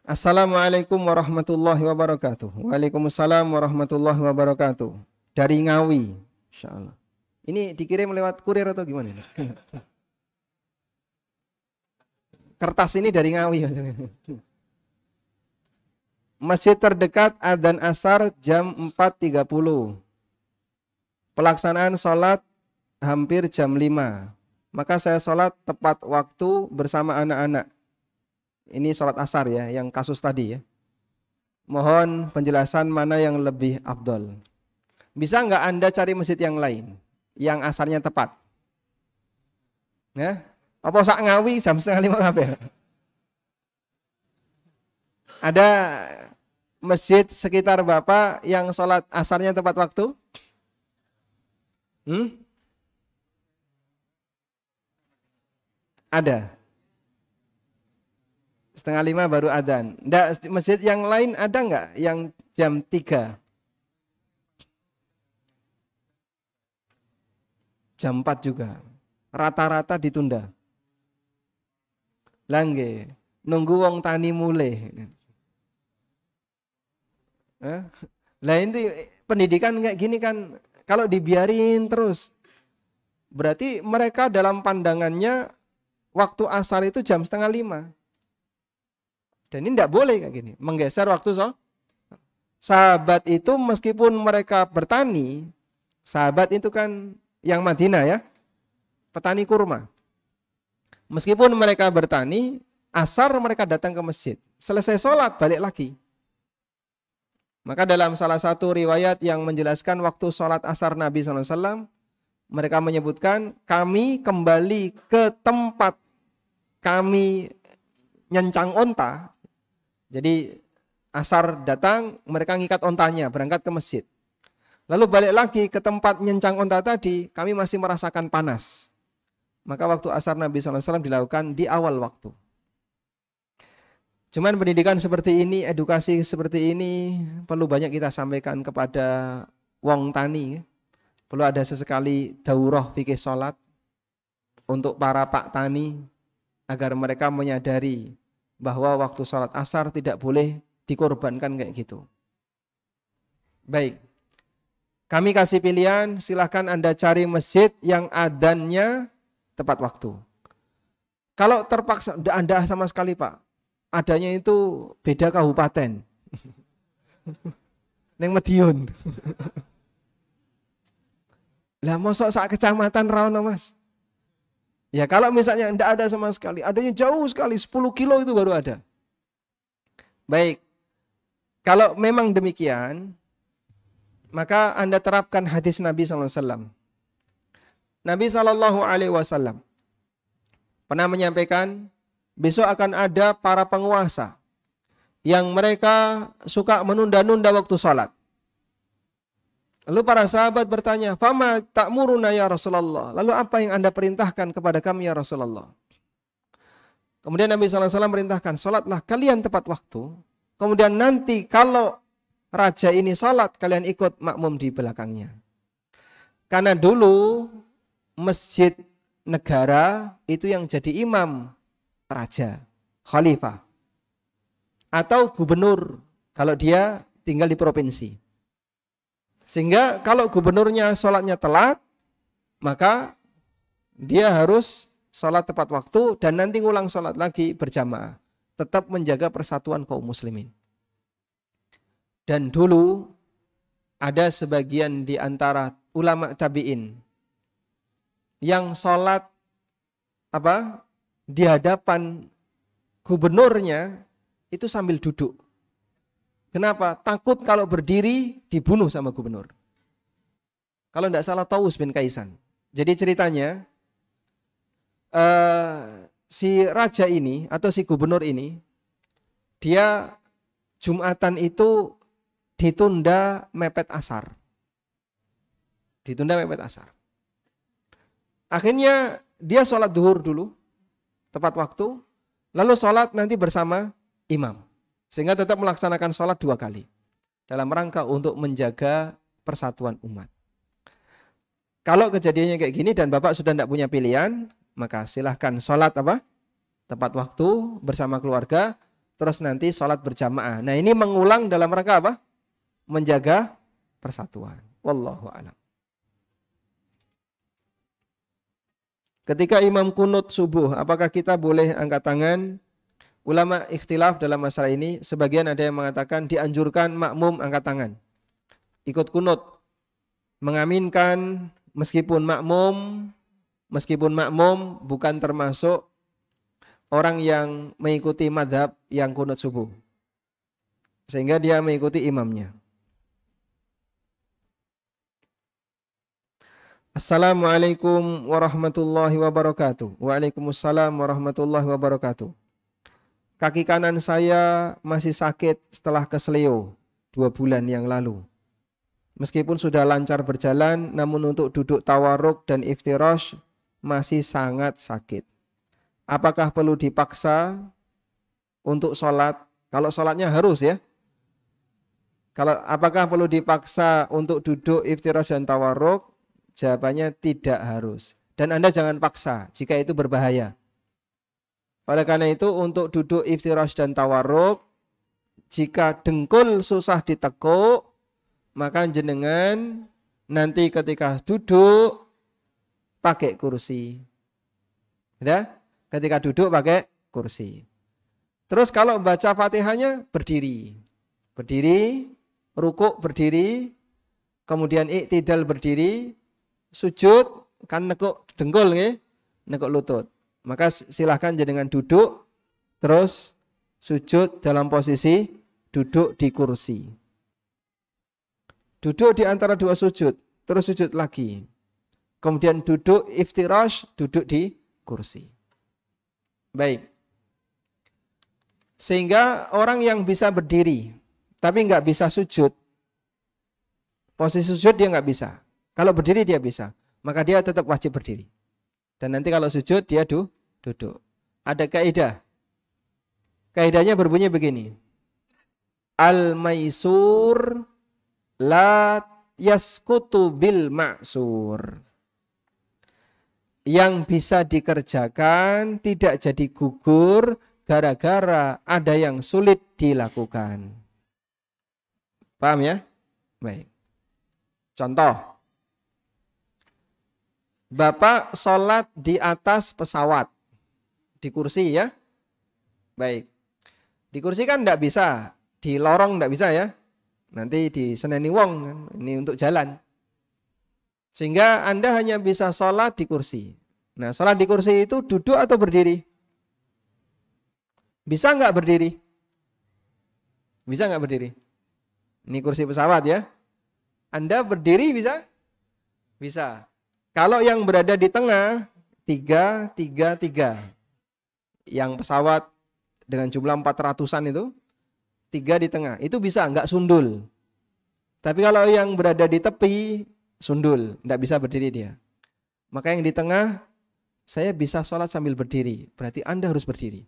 Assalamualaikum warahmatullahi wabarakatuh. Waalaikumsalam warahmatullahi wabarakatuh. Dari Ngawi, insyaallah. Ini dikirim lewat kurir atau gimana? Kertas ini dari Ngawi. Masjid terdekat adzan asar jam 4.30. Pelaksanaan sholat hampir jam 5. Maka saya sholat tepat waktu bersama anak-anak. Ini sholat asar ya, yang kasus tadi ya. Mohon penjelasan mana yang lebih afdol. Bisa nggak Anda cari masjid yang lain? yang asarnya tepat. Ya, apa sak ngawi jam setengah lima kabeh. Ada masjid sekitar Bapak yang sholat asarnya tepat waktu? Hmm? Ada. Setengah lima baru adzan. masjid yang lain ada nggak yang jam tiga? jam 4 juga. Rata-rata ditunda. Langge, nunggu wong tani mulai. Eh? Lah ini pendidikan kayak gini kan kalau dibiarin terus berarti mereka dalam pandangannya waktu asar itu jam setengah lima. Dan ini tidak boleh kayak gini, menggeser waktu so. Sahabat itu meskipun mereka bertani, sahabat itu kan yang Madinah ya, petani kurma. Meskipun mereka bertani, asar mereka datang ke masjid. Selesai sholat, balik lagi. Maka dalam salah satu riwayat yang menjelaskan waktu sholat asar Nabi SAW, mereka menyebutkan, kami kembali ke tempat kami nyencang onta. Jadi asar datang, mereka ngikat ontanya, berangkat ke masjid. Lalu balik lagi ke tempat nyencang onta tadi, kami masih merasakan panas. Maka waktu asar Nabi SAW dilakukan di awal waktu. Cuman pendidikan seperti ini, edukasi seperti ini perlu banyak kita sampaikan kepada wong tani. Perlu ada sesekali daurah fikih sholat untuk para pak tani agar mereka menyadari bahwa waktu sholat asar tidak boleh dikorbankan kayak gitu. Baik. Kami kasih pilihan, silahkan Anda cari masjid yang adannya tepat waktu. Kalau terpaksa, Anda sama sekali Pak, adanya itu beda kabupaten. Neng Medion. Lah mosok sak kecamatan Rawono Mas. Ya kalau misalnya tidak ada sama sekali, adanya jauh sekali, 10 kilo itu baru ada. Baik, kalau memang demikian, maka Anda terapkan hadis Nabi SAW. Nabi SAW pernah menyampaikan, besok akan ada para penguasa yang mereka suka menunda-nunda waktu sholat. Lalu para sahabat bertanya, Fama tak muruna ya Rasulullah. Lalu apa yang anda perintahkan kepada kami ya Rasulullah? Kemudian Nabi SAW merintahkan, sholatlah kalian tepat waktu. Kemudian nanti kalau raja ini salat, kalian ikut makmum di belakangnya. Karena dulu masjid negara itu yang jadi imam raja, khalifah. Atau gubernur kalau dia tinggal di provinsi. Sehingga kalau gubernurnya sholatnya telat, maka dia harus sholat tepat waktu dan nanti ngulang sholat lagi berjamaah. Tetap menjaga persatuan kaum muslimin. Dan dulu ada sebagian di antara ulama tabi'in yang sholat apa di hadapan gubernurnya itu sambil duduk. Kenapa? Takut kalau berdiri dibunuh sama gubernur. Kalau tidak salah Taus bin Kaisan. Jadi ceritanya uh, si raja ini atau si gubernur ini dia Jumatan itu ditunda mepet asar. Ditunda mepet asar. Akhirnya dia sholat duhur dulu, tepat waktu, lalu sholat nanti bersama imam. Sehingga tetap melaksanakan sholat dua kali. Dalam rangka untuk menjaga persatuan umat. Kalau kejadiannya kayak gini dan Bapak sudah tidak punya pilihan, maka silahkan sholat apa? Tepat waktu bersama keluarga, terus nanti sholat berjamaah. Nah ini mengulang dalam rangka apa? menjaga persatuan. Wallahu a'lam. Ketika imam kunut subuh, apakah kita boleh angkat tangan? Ulama ikhtilaf dalam masalah ini. Sebagian ada yang mengatakan dianjurkan makmum angkat tangan. Ikut kunut. Mengaminkan meskipun makmum, meskipun makmum bukan termasuk orang yang mengikuti madhab yang kunut subuh. Sehingga dia mengikuti imamnya. Assalamualaikum warahmatullahi wabarakatuh. Waalaikumsalam warahmatullahi wabarakatuh. Kaki kanan saya masih sakit setelah kesleo dua bulan yang lalu. Meskipun sudah lancar berjalan, namun untuk duduk tawaruk dan iftirosh masih sangat sakit. Apakah perlu dipaksa untuk sholat? Kalau sholatnya harus ya. Kalau apakah perlu dipaksa untuk duduk iftirosh dan tawaruk? Jawabannya tidak harus. Dan Anda jangan paksa jika itu berbahaya. Oleh karena itu untuk duduk iftirash dan tawarruk, jika dengkul susah ditekuk, maka jenengan nanti ketika duduk pakai kursi. Ya? Ketika duduk pakai kursi. Terus kalau baca Fatihahnya berdiri. Berdiri, rukuk berdiri, kemudian iktidal berdiri, sujud kan nekuk dengkul nggih, nekuk lutut. Maka silahkan jenengan duduk terus sujud dalam posisi duduk di kursi. Duduk di antara dua sujud, terus sujud lagi. Kemudian duduk iftirash, duduk di kursi. Baik. Sehingga orang yang bisa berdiri, tapi nggak bisa sujud, posisi sujud dia nggak bisa. Kalau berdiri dia bisa, maka dia tetap wajib berdiri. Dan nanti kalau sujud dia du, duduk. Ada kaidah. Kaidahnya berbunyi begini. Al-maisur la yaskutu bil maksur. Yang bisa dikerjakan tidak jadi gugur gara-gara ada yang sulit dilakukan. Paham ya? Baik. Contoh. Bapak sholat di atas pesawat. Di kursi ya. Baik. Di kursi kan tidak bisa. Di lorong tidak bisa ya. Nanti di seneni wong. Ini untuk jalan. Sehingga Anda hanya bisa sholat di kursi. Nah sholat di kursi itu duduk atau berdiri? Bisa nggak berdiri? Bisa nggak berdiri? Ini kursi pesawat ya. Anda berdiri bisa? Bisa. Kalau yang berada di tengah, tiga, tiga, tiga. Yang pesawat dengan jumlah 400-an itu, tiga di tengah. Itu bisa, nggak sundul. Tapi kalau yang berada di tepi, sundul. Nggak bisa berdiri dia. Maka yang di tengah, saya bisa sholat sambil berdiri. Berarti Anda harus berdiri.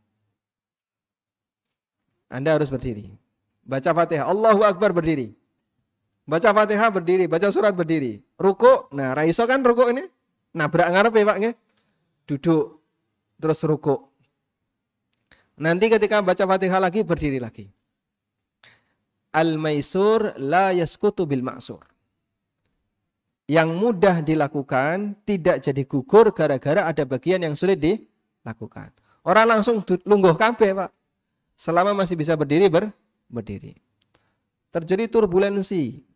Anda harus berdiri. Baca fatihah. Allahu Akbar berdiri. Baca Fatihah berdiri, baca surat berdiri. Ruku, nah raiso kan ruku ini. Nabrak ya Pak Duduk terus ruku. Nanti ketika baca Fatihah lagi berdiri lagi. Al-maisur la yaskutu bil maksur. Yang mudah dilakukan tidak jadi gugur gara-gara ada bagian yang sulit dilakukan. Orang langsung lungguh kabeh, Pak. Selama masih bisa berdiri ber, berdiri. Terjadi turbulensi,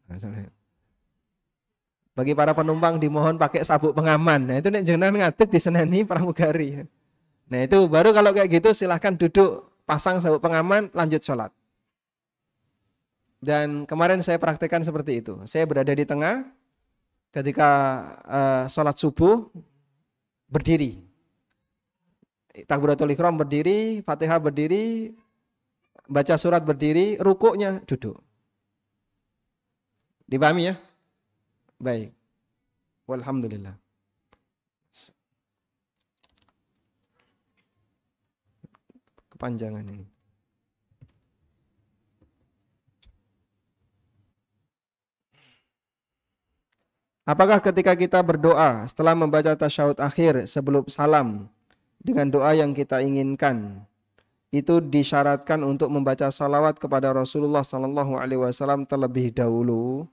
bagi para penumpang dimohon pakai sabuk pengaman. Nah itu nek jenengan ngadeg di seneni pramugari. Nah itu baru kalau kayak gitu silahkan duduk pasang sabuk pengaman lanjut sholat. Dan kemarin saya praktekkan seperti itu. Saya berada di tengah ketika uh, sholat subuh berdiri. Takbiratul ikhram berdiri, Fatihah berdiri, baca surat berdiri, rukuknya duduk. Dipahami ya? Baik. Walhamdulillah. Kepanjangan ini. Apakah ketika kita berdoa setelah membaca tasyahud akhir sebelum salam dengan doa yang kita inginkan itu disyaratkan untuk membaca salawat kepada Rasulullah Sallallahu Alaihi Wasallam terlebih dahulu?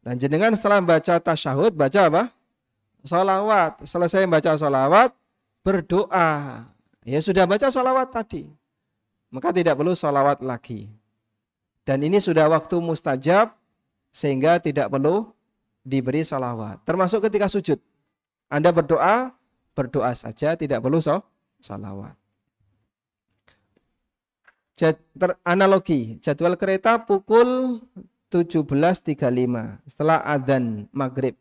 Dan jenengan setelah baca tasyahud, baca apa? Solawat. Selesai baca solawat, berdoa. Ya sudah baca solawat tadi. Maka tidak perlu solawat lagi. Dan ini sudah waktu mustajab, sehingga tidak perlu diberi solawat. Termasuk ketika sujud. Anda berdoa, berdoa saja, tidak perlu so, salawat. Analogi, jadwal kereta pukul 17.35 setelah adzan maghrib.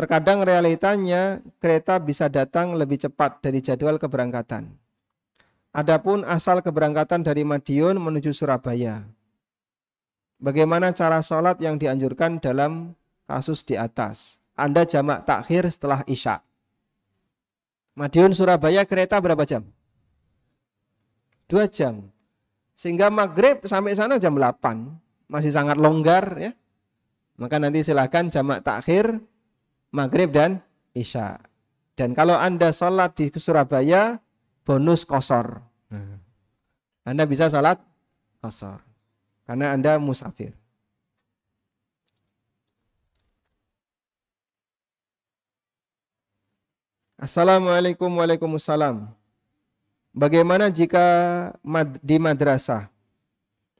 Terkadang realitanya kereta bisa datang lebih cepat dari jadwal keberangkatan. Adapun asal keberangkatan dari Madiun menuju Surabaya. Bagaimana cara sholat yang dianjurkan dalam kasus di atas? Anda jamak takhir setelah Isya. Madiun Surabaya kereta berapa jam? Dua jam. Sehingga maghrib sampai sana jam 8. Masih sangat longgar ya. Maka nanti silahkan jamak takhir maghrib dan isya. Dan kalau Anda sholat di Surabaya, bonus kosor. Anda bisa sholat kosor. Karena Anda musafir. Assalamualaikum Waalaikumsalam. Bagaimana jika mad di madrasah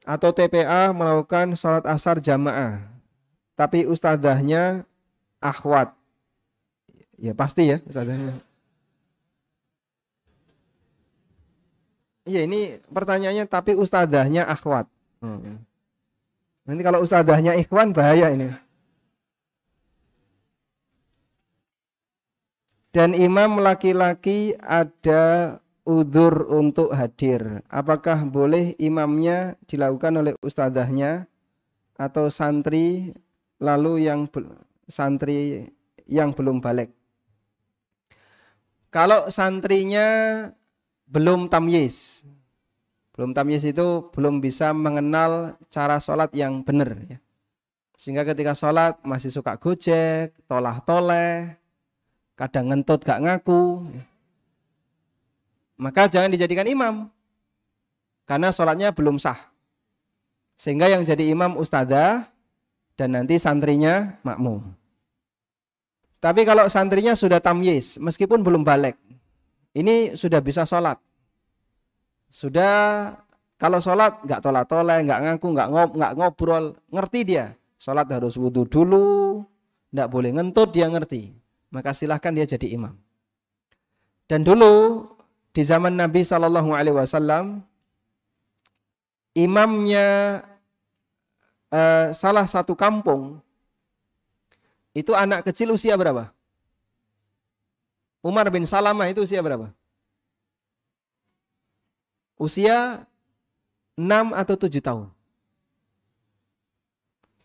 atau TPA melakukan sholat asar jamaah, tapi ustadzahnya akhwat? Ya pasti ya ustadzahnya. Iya ini pertanyaannya tapi ustadzahnya akhwat. Hmm. Nanti kalau ustadzahnya ikhwan bahaya ini. dan imam laki-laki ada udur untuk hadir. Apakah boleh imamnya dilakukan oleh ustadzahnya atau santri lalu yang santri yang belum balik? Kalau santrinya belum tamyiz, belum tamyiz itu belum bisa mengenal cara sholat yang benar ya. Sehingga ketika sholat masih suka gojek, tolah-toleh, kadang ngentut gak ngaku. Maka jangan dijadikan imam. Karena sholatnya belum sah. Sehingga yang jadi imam ustadzah dan nanti santrinya makmum. Tapi kalau santrinya sudah tamyiz, meskipun belum balik, ini sudah bisa sholat. Sudah kalau sholat nggak tolak toleh, nggak ngaku, nggak ngob, nggak ngobrol, ngerti dia. Sholat harus wudhu dulu, nggak boleh ngentut dia ngerti maka silahkan dia jadi imam. Dan dulu di zaman Nabi Shallallahu Alaihi Wasallam, imamnya uh, salah satu kampung itu anak kecil usia berapa? Umar bin Salamah itu usia berapa? Usia 6 atau 7 tahun.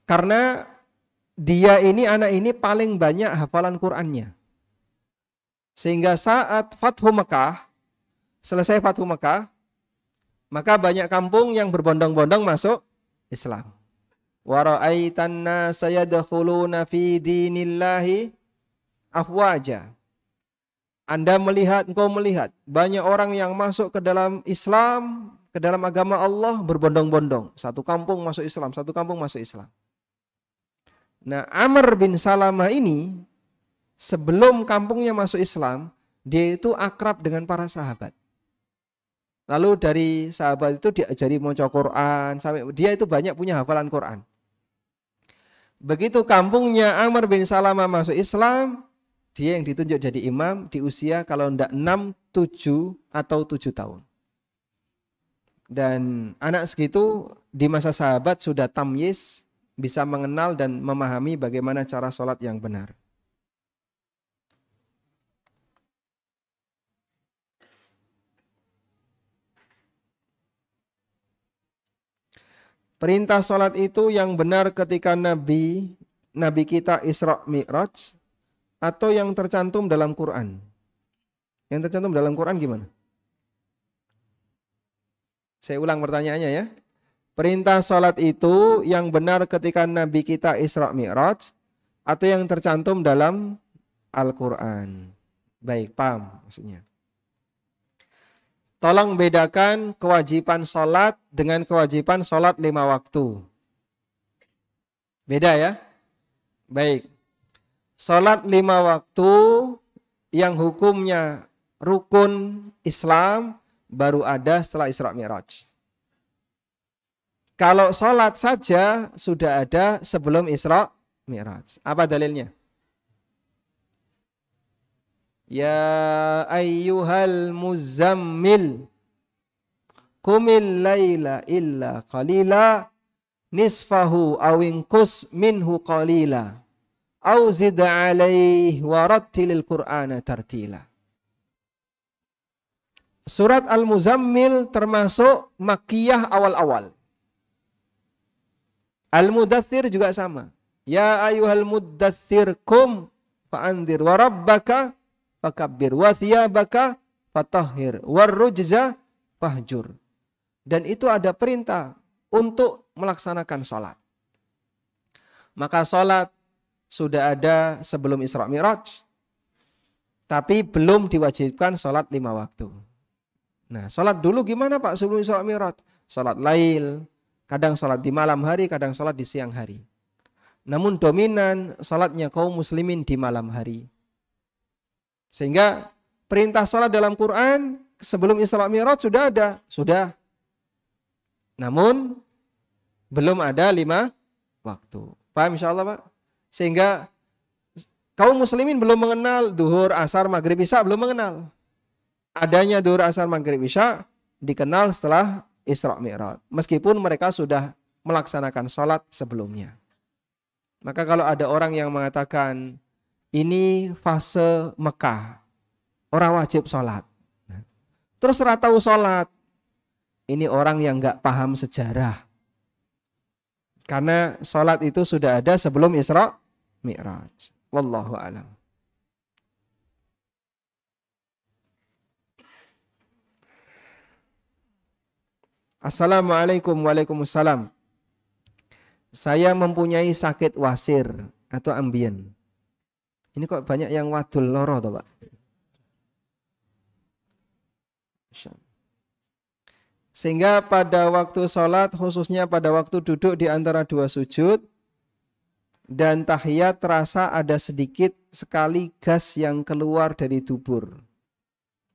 Karena dia ini anak ini paling banyak hafalan Qur'annya. Sehingga saat Fathu Mekah, selesai Fathu Mekah, maka banyak kampung yang berbondong-bondong masuk Islam. Wa ra'aitan nasa yadkhuluna dinillahi afwaja. Anda melihat, engkau melihat banyak orang yang masuk ke dalam Islam, ke dalam agama Allah berbondong-bondong. Satu kampung masuk Islam, satu kampung masuk Islam. Nah, Amr bin Salamah ini sebelum kampungnya masuk Islam, dia itu akrab dengan para sahabat. Lalu dari sahabat itu diajari membaca Quran, sampai dia itu banyak punya hafalan Quran. Begitu kampungnya Amr bin Salamah masuk Islam, dia yang ditunjuk jadi imam di usia kalau tidak 6, 7 atau 7 tahun. Dan anak segitu di masa sahabat sudah tamyiz, bisa mengenal dan memahami bagaimana cara sholat yang benar. Perintah sholat itu yang benar ketika Nabi Nabi kita Isra Mi'raj atau yang tercantum dalam Quran. Yang tercantum dalam Quran gimana? Saya ulang pertanyaannya ya. Perintah sholat itu yang benar ketika Nabi kita Isra Mi'raj atau yang tercantum dalam Al-Quran. Baik, paham maksudnya. Tolong bedakan kewajiban sholat dengan kewajiban sholat lima waktu. Beda ya? Baik. Salat lima waktu yang hukumnya rukun Islam baru ada setelah Isra Mi'raj. Kalau salat saja sudah ada sebelum Isra Mi'raj. Apa dalilnya? Ya ayyuhal muzammil Kumil layla illa qalila nisfahu awinkus minhu qalila au zid alaih warattilil qur'ana tartila. Surat Al-Muzammil termasuk makiyah awal-awal. Al-Mudathir juga sama. Ya ayuhal mudathir kum fa'andir wa rabbaka fakabbir wa thiyabaka fatahhir warrujza fahjur. Dan itu ada perintah untuk melaksanakan sholat. Maka sholat sudah ada sebelum Isra Mi'raj. Tapi belum diwajibkan sholat lima waktu. Nah sholat dulu gimana Pak sebelum Isra Mi'raj? Sholat lail, kadang sholat di malam hari, kadang sholat di siang hari. Namun dominan sholatnya kaum muslimin di malam hari. Sehingga perintah sholat dalam Quran sebelum Isra Mi'raj sudah ada. Sudah namun belum ada lima waktu. Paham insya Allah Pak? Sehingga kaum muslimin belum mengenal duhur, asar, maghrib, isya belum mengenal. Adanya duhur, asar, maghrib, isya dikenal setelah Isra Mi'raj. Meskipun mereka sudah melaksanakan sholat sebelumnya. Maka kalau ada orang yang mengatakan ini fase Mekah, orang wajib sholat. Terus tahu sholat, ini orang yang nggak paham sejarah. Karena sholat itu sudah ada sebelum Isra Mi'raj. Wallahu alam. Assalamualaikum Waalaikumsalam. Saya mempunyai sakit wasir atau ambien. Ini kok banyak yang wadul loro toh, Pak? Sehingga pada waktu sholat, khususnya pada waktu duduk di antara dua sujud, dan tahiyat terasa ada sedikit sekali gas yang keluar dari dubur.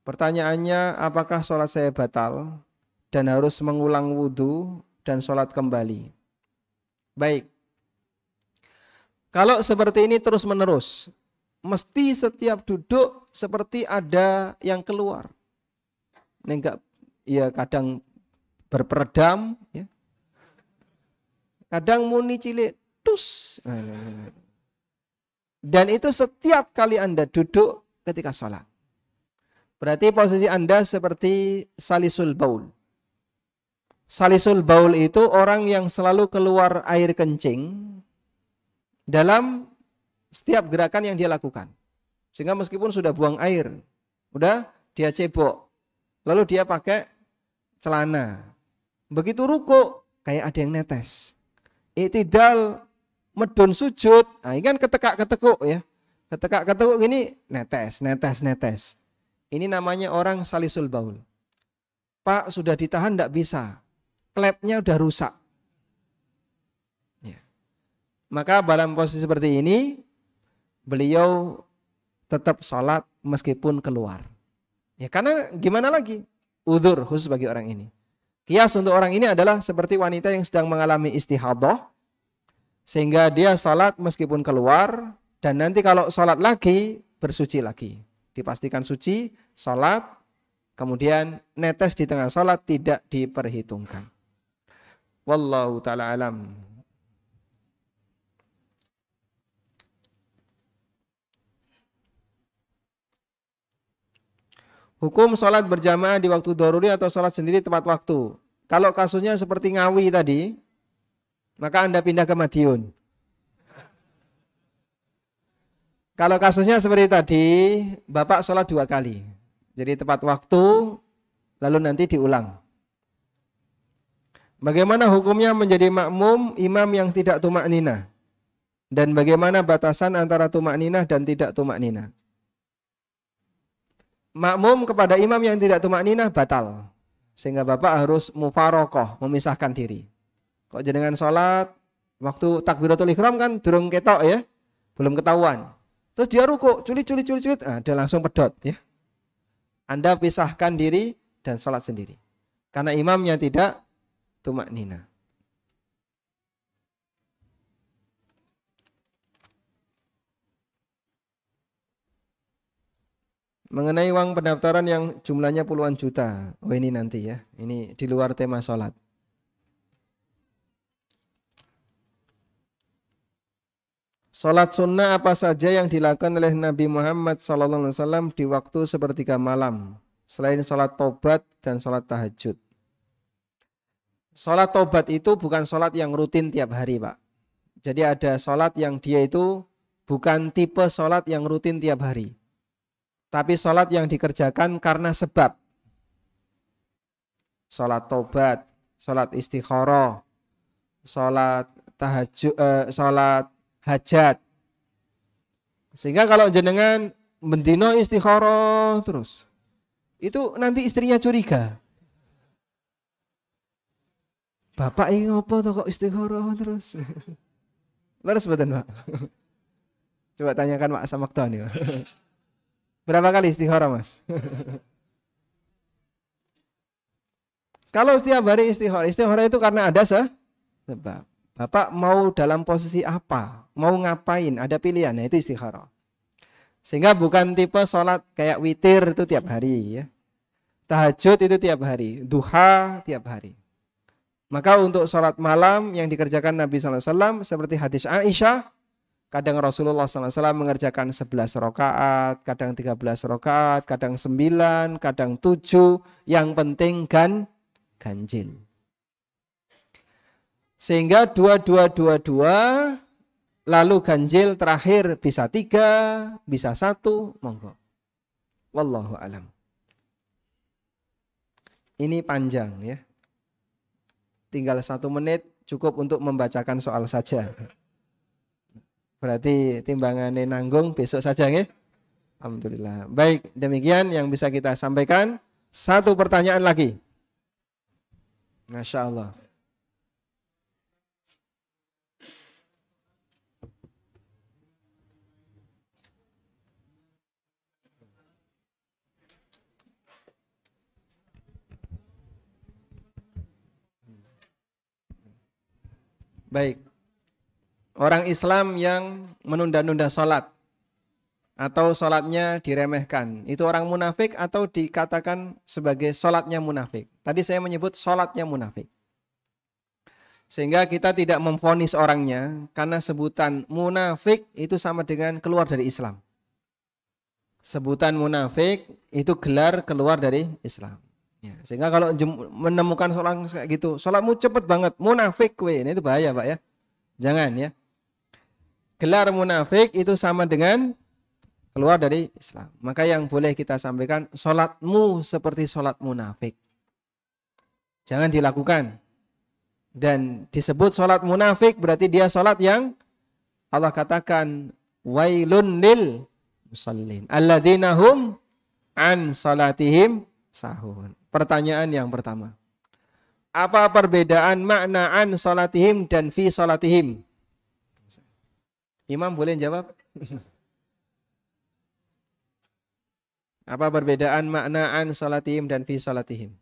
Pertanyaannya, apakah sholat saya batal dan harus mengulang wudhu dan sholat kembali? Baik. Kalau seperti ini terus menerus, mesti setiap duduk seperti ada yang keluar. Ini enggak, ya kadang berperedam ya. Kadang muni cilik tus. Dan itu setiap kali Anda duduk ketika sholat. Berarti posisi Anda seperti salisul baul. Salisul baul itu orang yang selalu keluar air kencing dalam setiap gerakan yang dia lakukan. Sehingga meskipun sudah buang air, udah dia cebok, lalu dia pakai celana, Begitu ruku kayak ada yang netes. Itidal medun sujud, nah ini kan ketekak-ketekuk ya. Ketekak-ketekuk gini netes, netes, netes. Ini namanya orang salisul baul. Pak sudah ditahan tidak bisa. Klepnya udah rusak. Ya. Maka dalam posisi seperti ini, beliau tetap sholat meskipun keluar. Ya karena gimana lagi? Udur khusus bagi orang ini. Kias untuk orang ini adalah seperti wanita yang sedang mengalami istihadah sehingga dia salat meskipun keluar dan nanti kalau salat lagi bersuci lagi. Dipastikan suci, salat, kemudian netes di tengah salat tidak diperhitungkan. Wallahu taala alam. Hukum sholat berjamaah di waktu doruri atau sholat sendiri tepat waktu. Kalau kasusnya seperti Ngawi tadi, maka Anda pindah ke Madiun. Kalau kasusnya seperti tadi, Bapak sholat dua kali. Jadi tepat waktu, lalu nanti diulang. Bagaimana hukumnya menjadi makmum imam yang tidak tumak nina? Dan bagaimana batasan antara tumak nina dan tidak tumak nina? Makmum kepada imam yang tidak tumak ninah batal. Sehingga bapak harus mufarokoh, memisahkan diri. Kok jenengan sholat, waktu takbiratul ikhram kan durung ketok ya, belum ketahuan. Terus dia culit, culit. Nah, dia langsung pedot ya. Anda pisahkan diri dan sholat sendiri. Karena imamnya tidak tumak nina. Mengenai uang pendaftaran yang jumlahnya puluhan juta. Oh ini nanti ya. Ini di luar tema sholat. Sholat sunnah apa saja yang dilakukan oleh Nabi Muhammad SAW di waktu sepertiga malam. Selain sholat tobat dan sholat tahajud. Sholat tobat itu bukan sholat yang rutin tiap hari Pak. Jadi ada sholat yang dia itu bukan tipe sholat yang rutin tiap hari tapi sholat yang dikerjakan karena sebab. Sholat tobat, sholat istikharah, sholat tahajud, eh, sholat hajat. Sehingga kalau jenengan mendino istikharah terus, itu nanti istrinya curiga. Bapak ini ngopo tuh kok istikharah terus? Leres betul Pak? Coba tanyakan Pak Samakta nih. Berapa kali istihara mas? Kalau setiap hari istihara, istihara itu karena ada sebab. Bapak mau dalam posisi apa? Mau ngapain? Ada pilihan, nah itu istihara. Sehingga bukan tipe sholat kayak witir itu tiap hari ya. Tahajud itu tiap hari, duha tiap hari. Maka untuk sholat malam yang dikerjakan Nabi SAW seperti hadis Aisyah, Kadang Rasulullah SAW mengerjakan 11 rakaat, kadang 13 rakaat, kadang 9, kadang 7. Yang penting gan ganjil. Sehingga dua-dua-dua-dua, lalu ganjil terakhir bisa tiga, bisa satu, monggo. Wallahu alam. Ini panjang ya. Tinggal satu menit cukup untuk membacakan soal saja. Berarti timbangannya nanggung besok saja ya. Alhamdulillah. Baik, demikian yang bisa kita sampaikan. Satu pertanyaan lagi. Masya Allah. Baik orang Islam yang menunda-nunda sholat atau sholatnya diremehkan. Itu orang munafik atau dikatakan sebagai sholatnya munafik. Tadi saya menyebut sholatnya munafik. Sehingga kita tidak memfonis orangnya karena sebutan munafik itu sama dengan keluar dari Islam. Sebutan munafik itu gelar keluar dari Islam. Ya, sehingga kalau menemukan orang kayak gitu, sholatmu cepet banget, munafik kue, ini itu bahaya pak ya. Jangan ya gelar munafik itu sama dengan keluar dari Islam. Maka yang boleh kita sampaikan, sholatmu seperti sholat munafik. Jangan dilakukan. Dan disebut sholat munafik berarti dia sholat yang Allah katakan wailun lil musallin. Alladzina hum an salatihim sahun. Pertanyaan yang pertama. Apa perbedaan makna an salatihim dan fi salatihim? Imam boleh jawab? Apa perbedaan maknaan salatihim dan fi salatihim?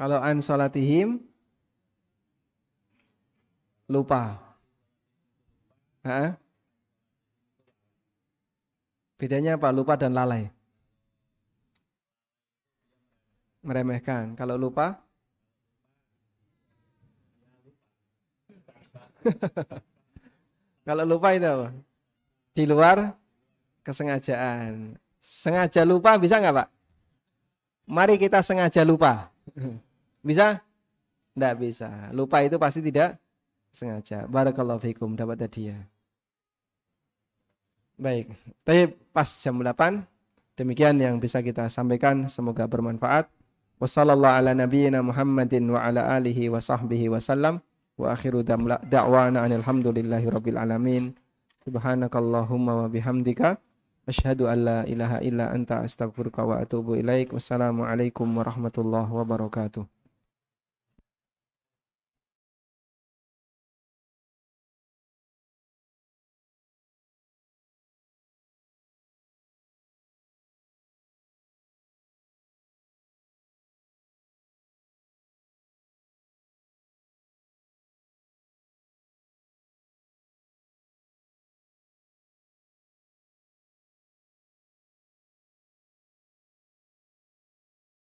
Kalau an salatihim lupa. Ha? Bedanya apa? Lupa dan lalai. Meremehkan. Kalau lupa? Kalau lupa itu apa? Di luar kesengajaan. Sengaja lupa bisa nggak Pak? Mari kita sengaja lupa. Bisa? Tidak bisa. Lupa itu pasti tidak sengaja. Barakallahu fikum dapat hadiah. Baik, tapi pas jam 8 demikian yang bisa kita sampaikan semoga bermanfaat. Wassallallahu ala nabiyyina Muhammadin wa ala alihi wa sahbihi wasallam wa akhiru da'wana alhamdulillahi rabbil alamin. Subhanakallahumma wa bihamdika Asyhadu an la ilaha illa anta astaghfiruka wa atubu ilaik. Wassalamualaikum warahmatullahi wabarakatuh.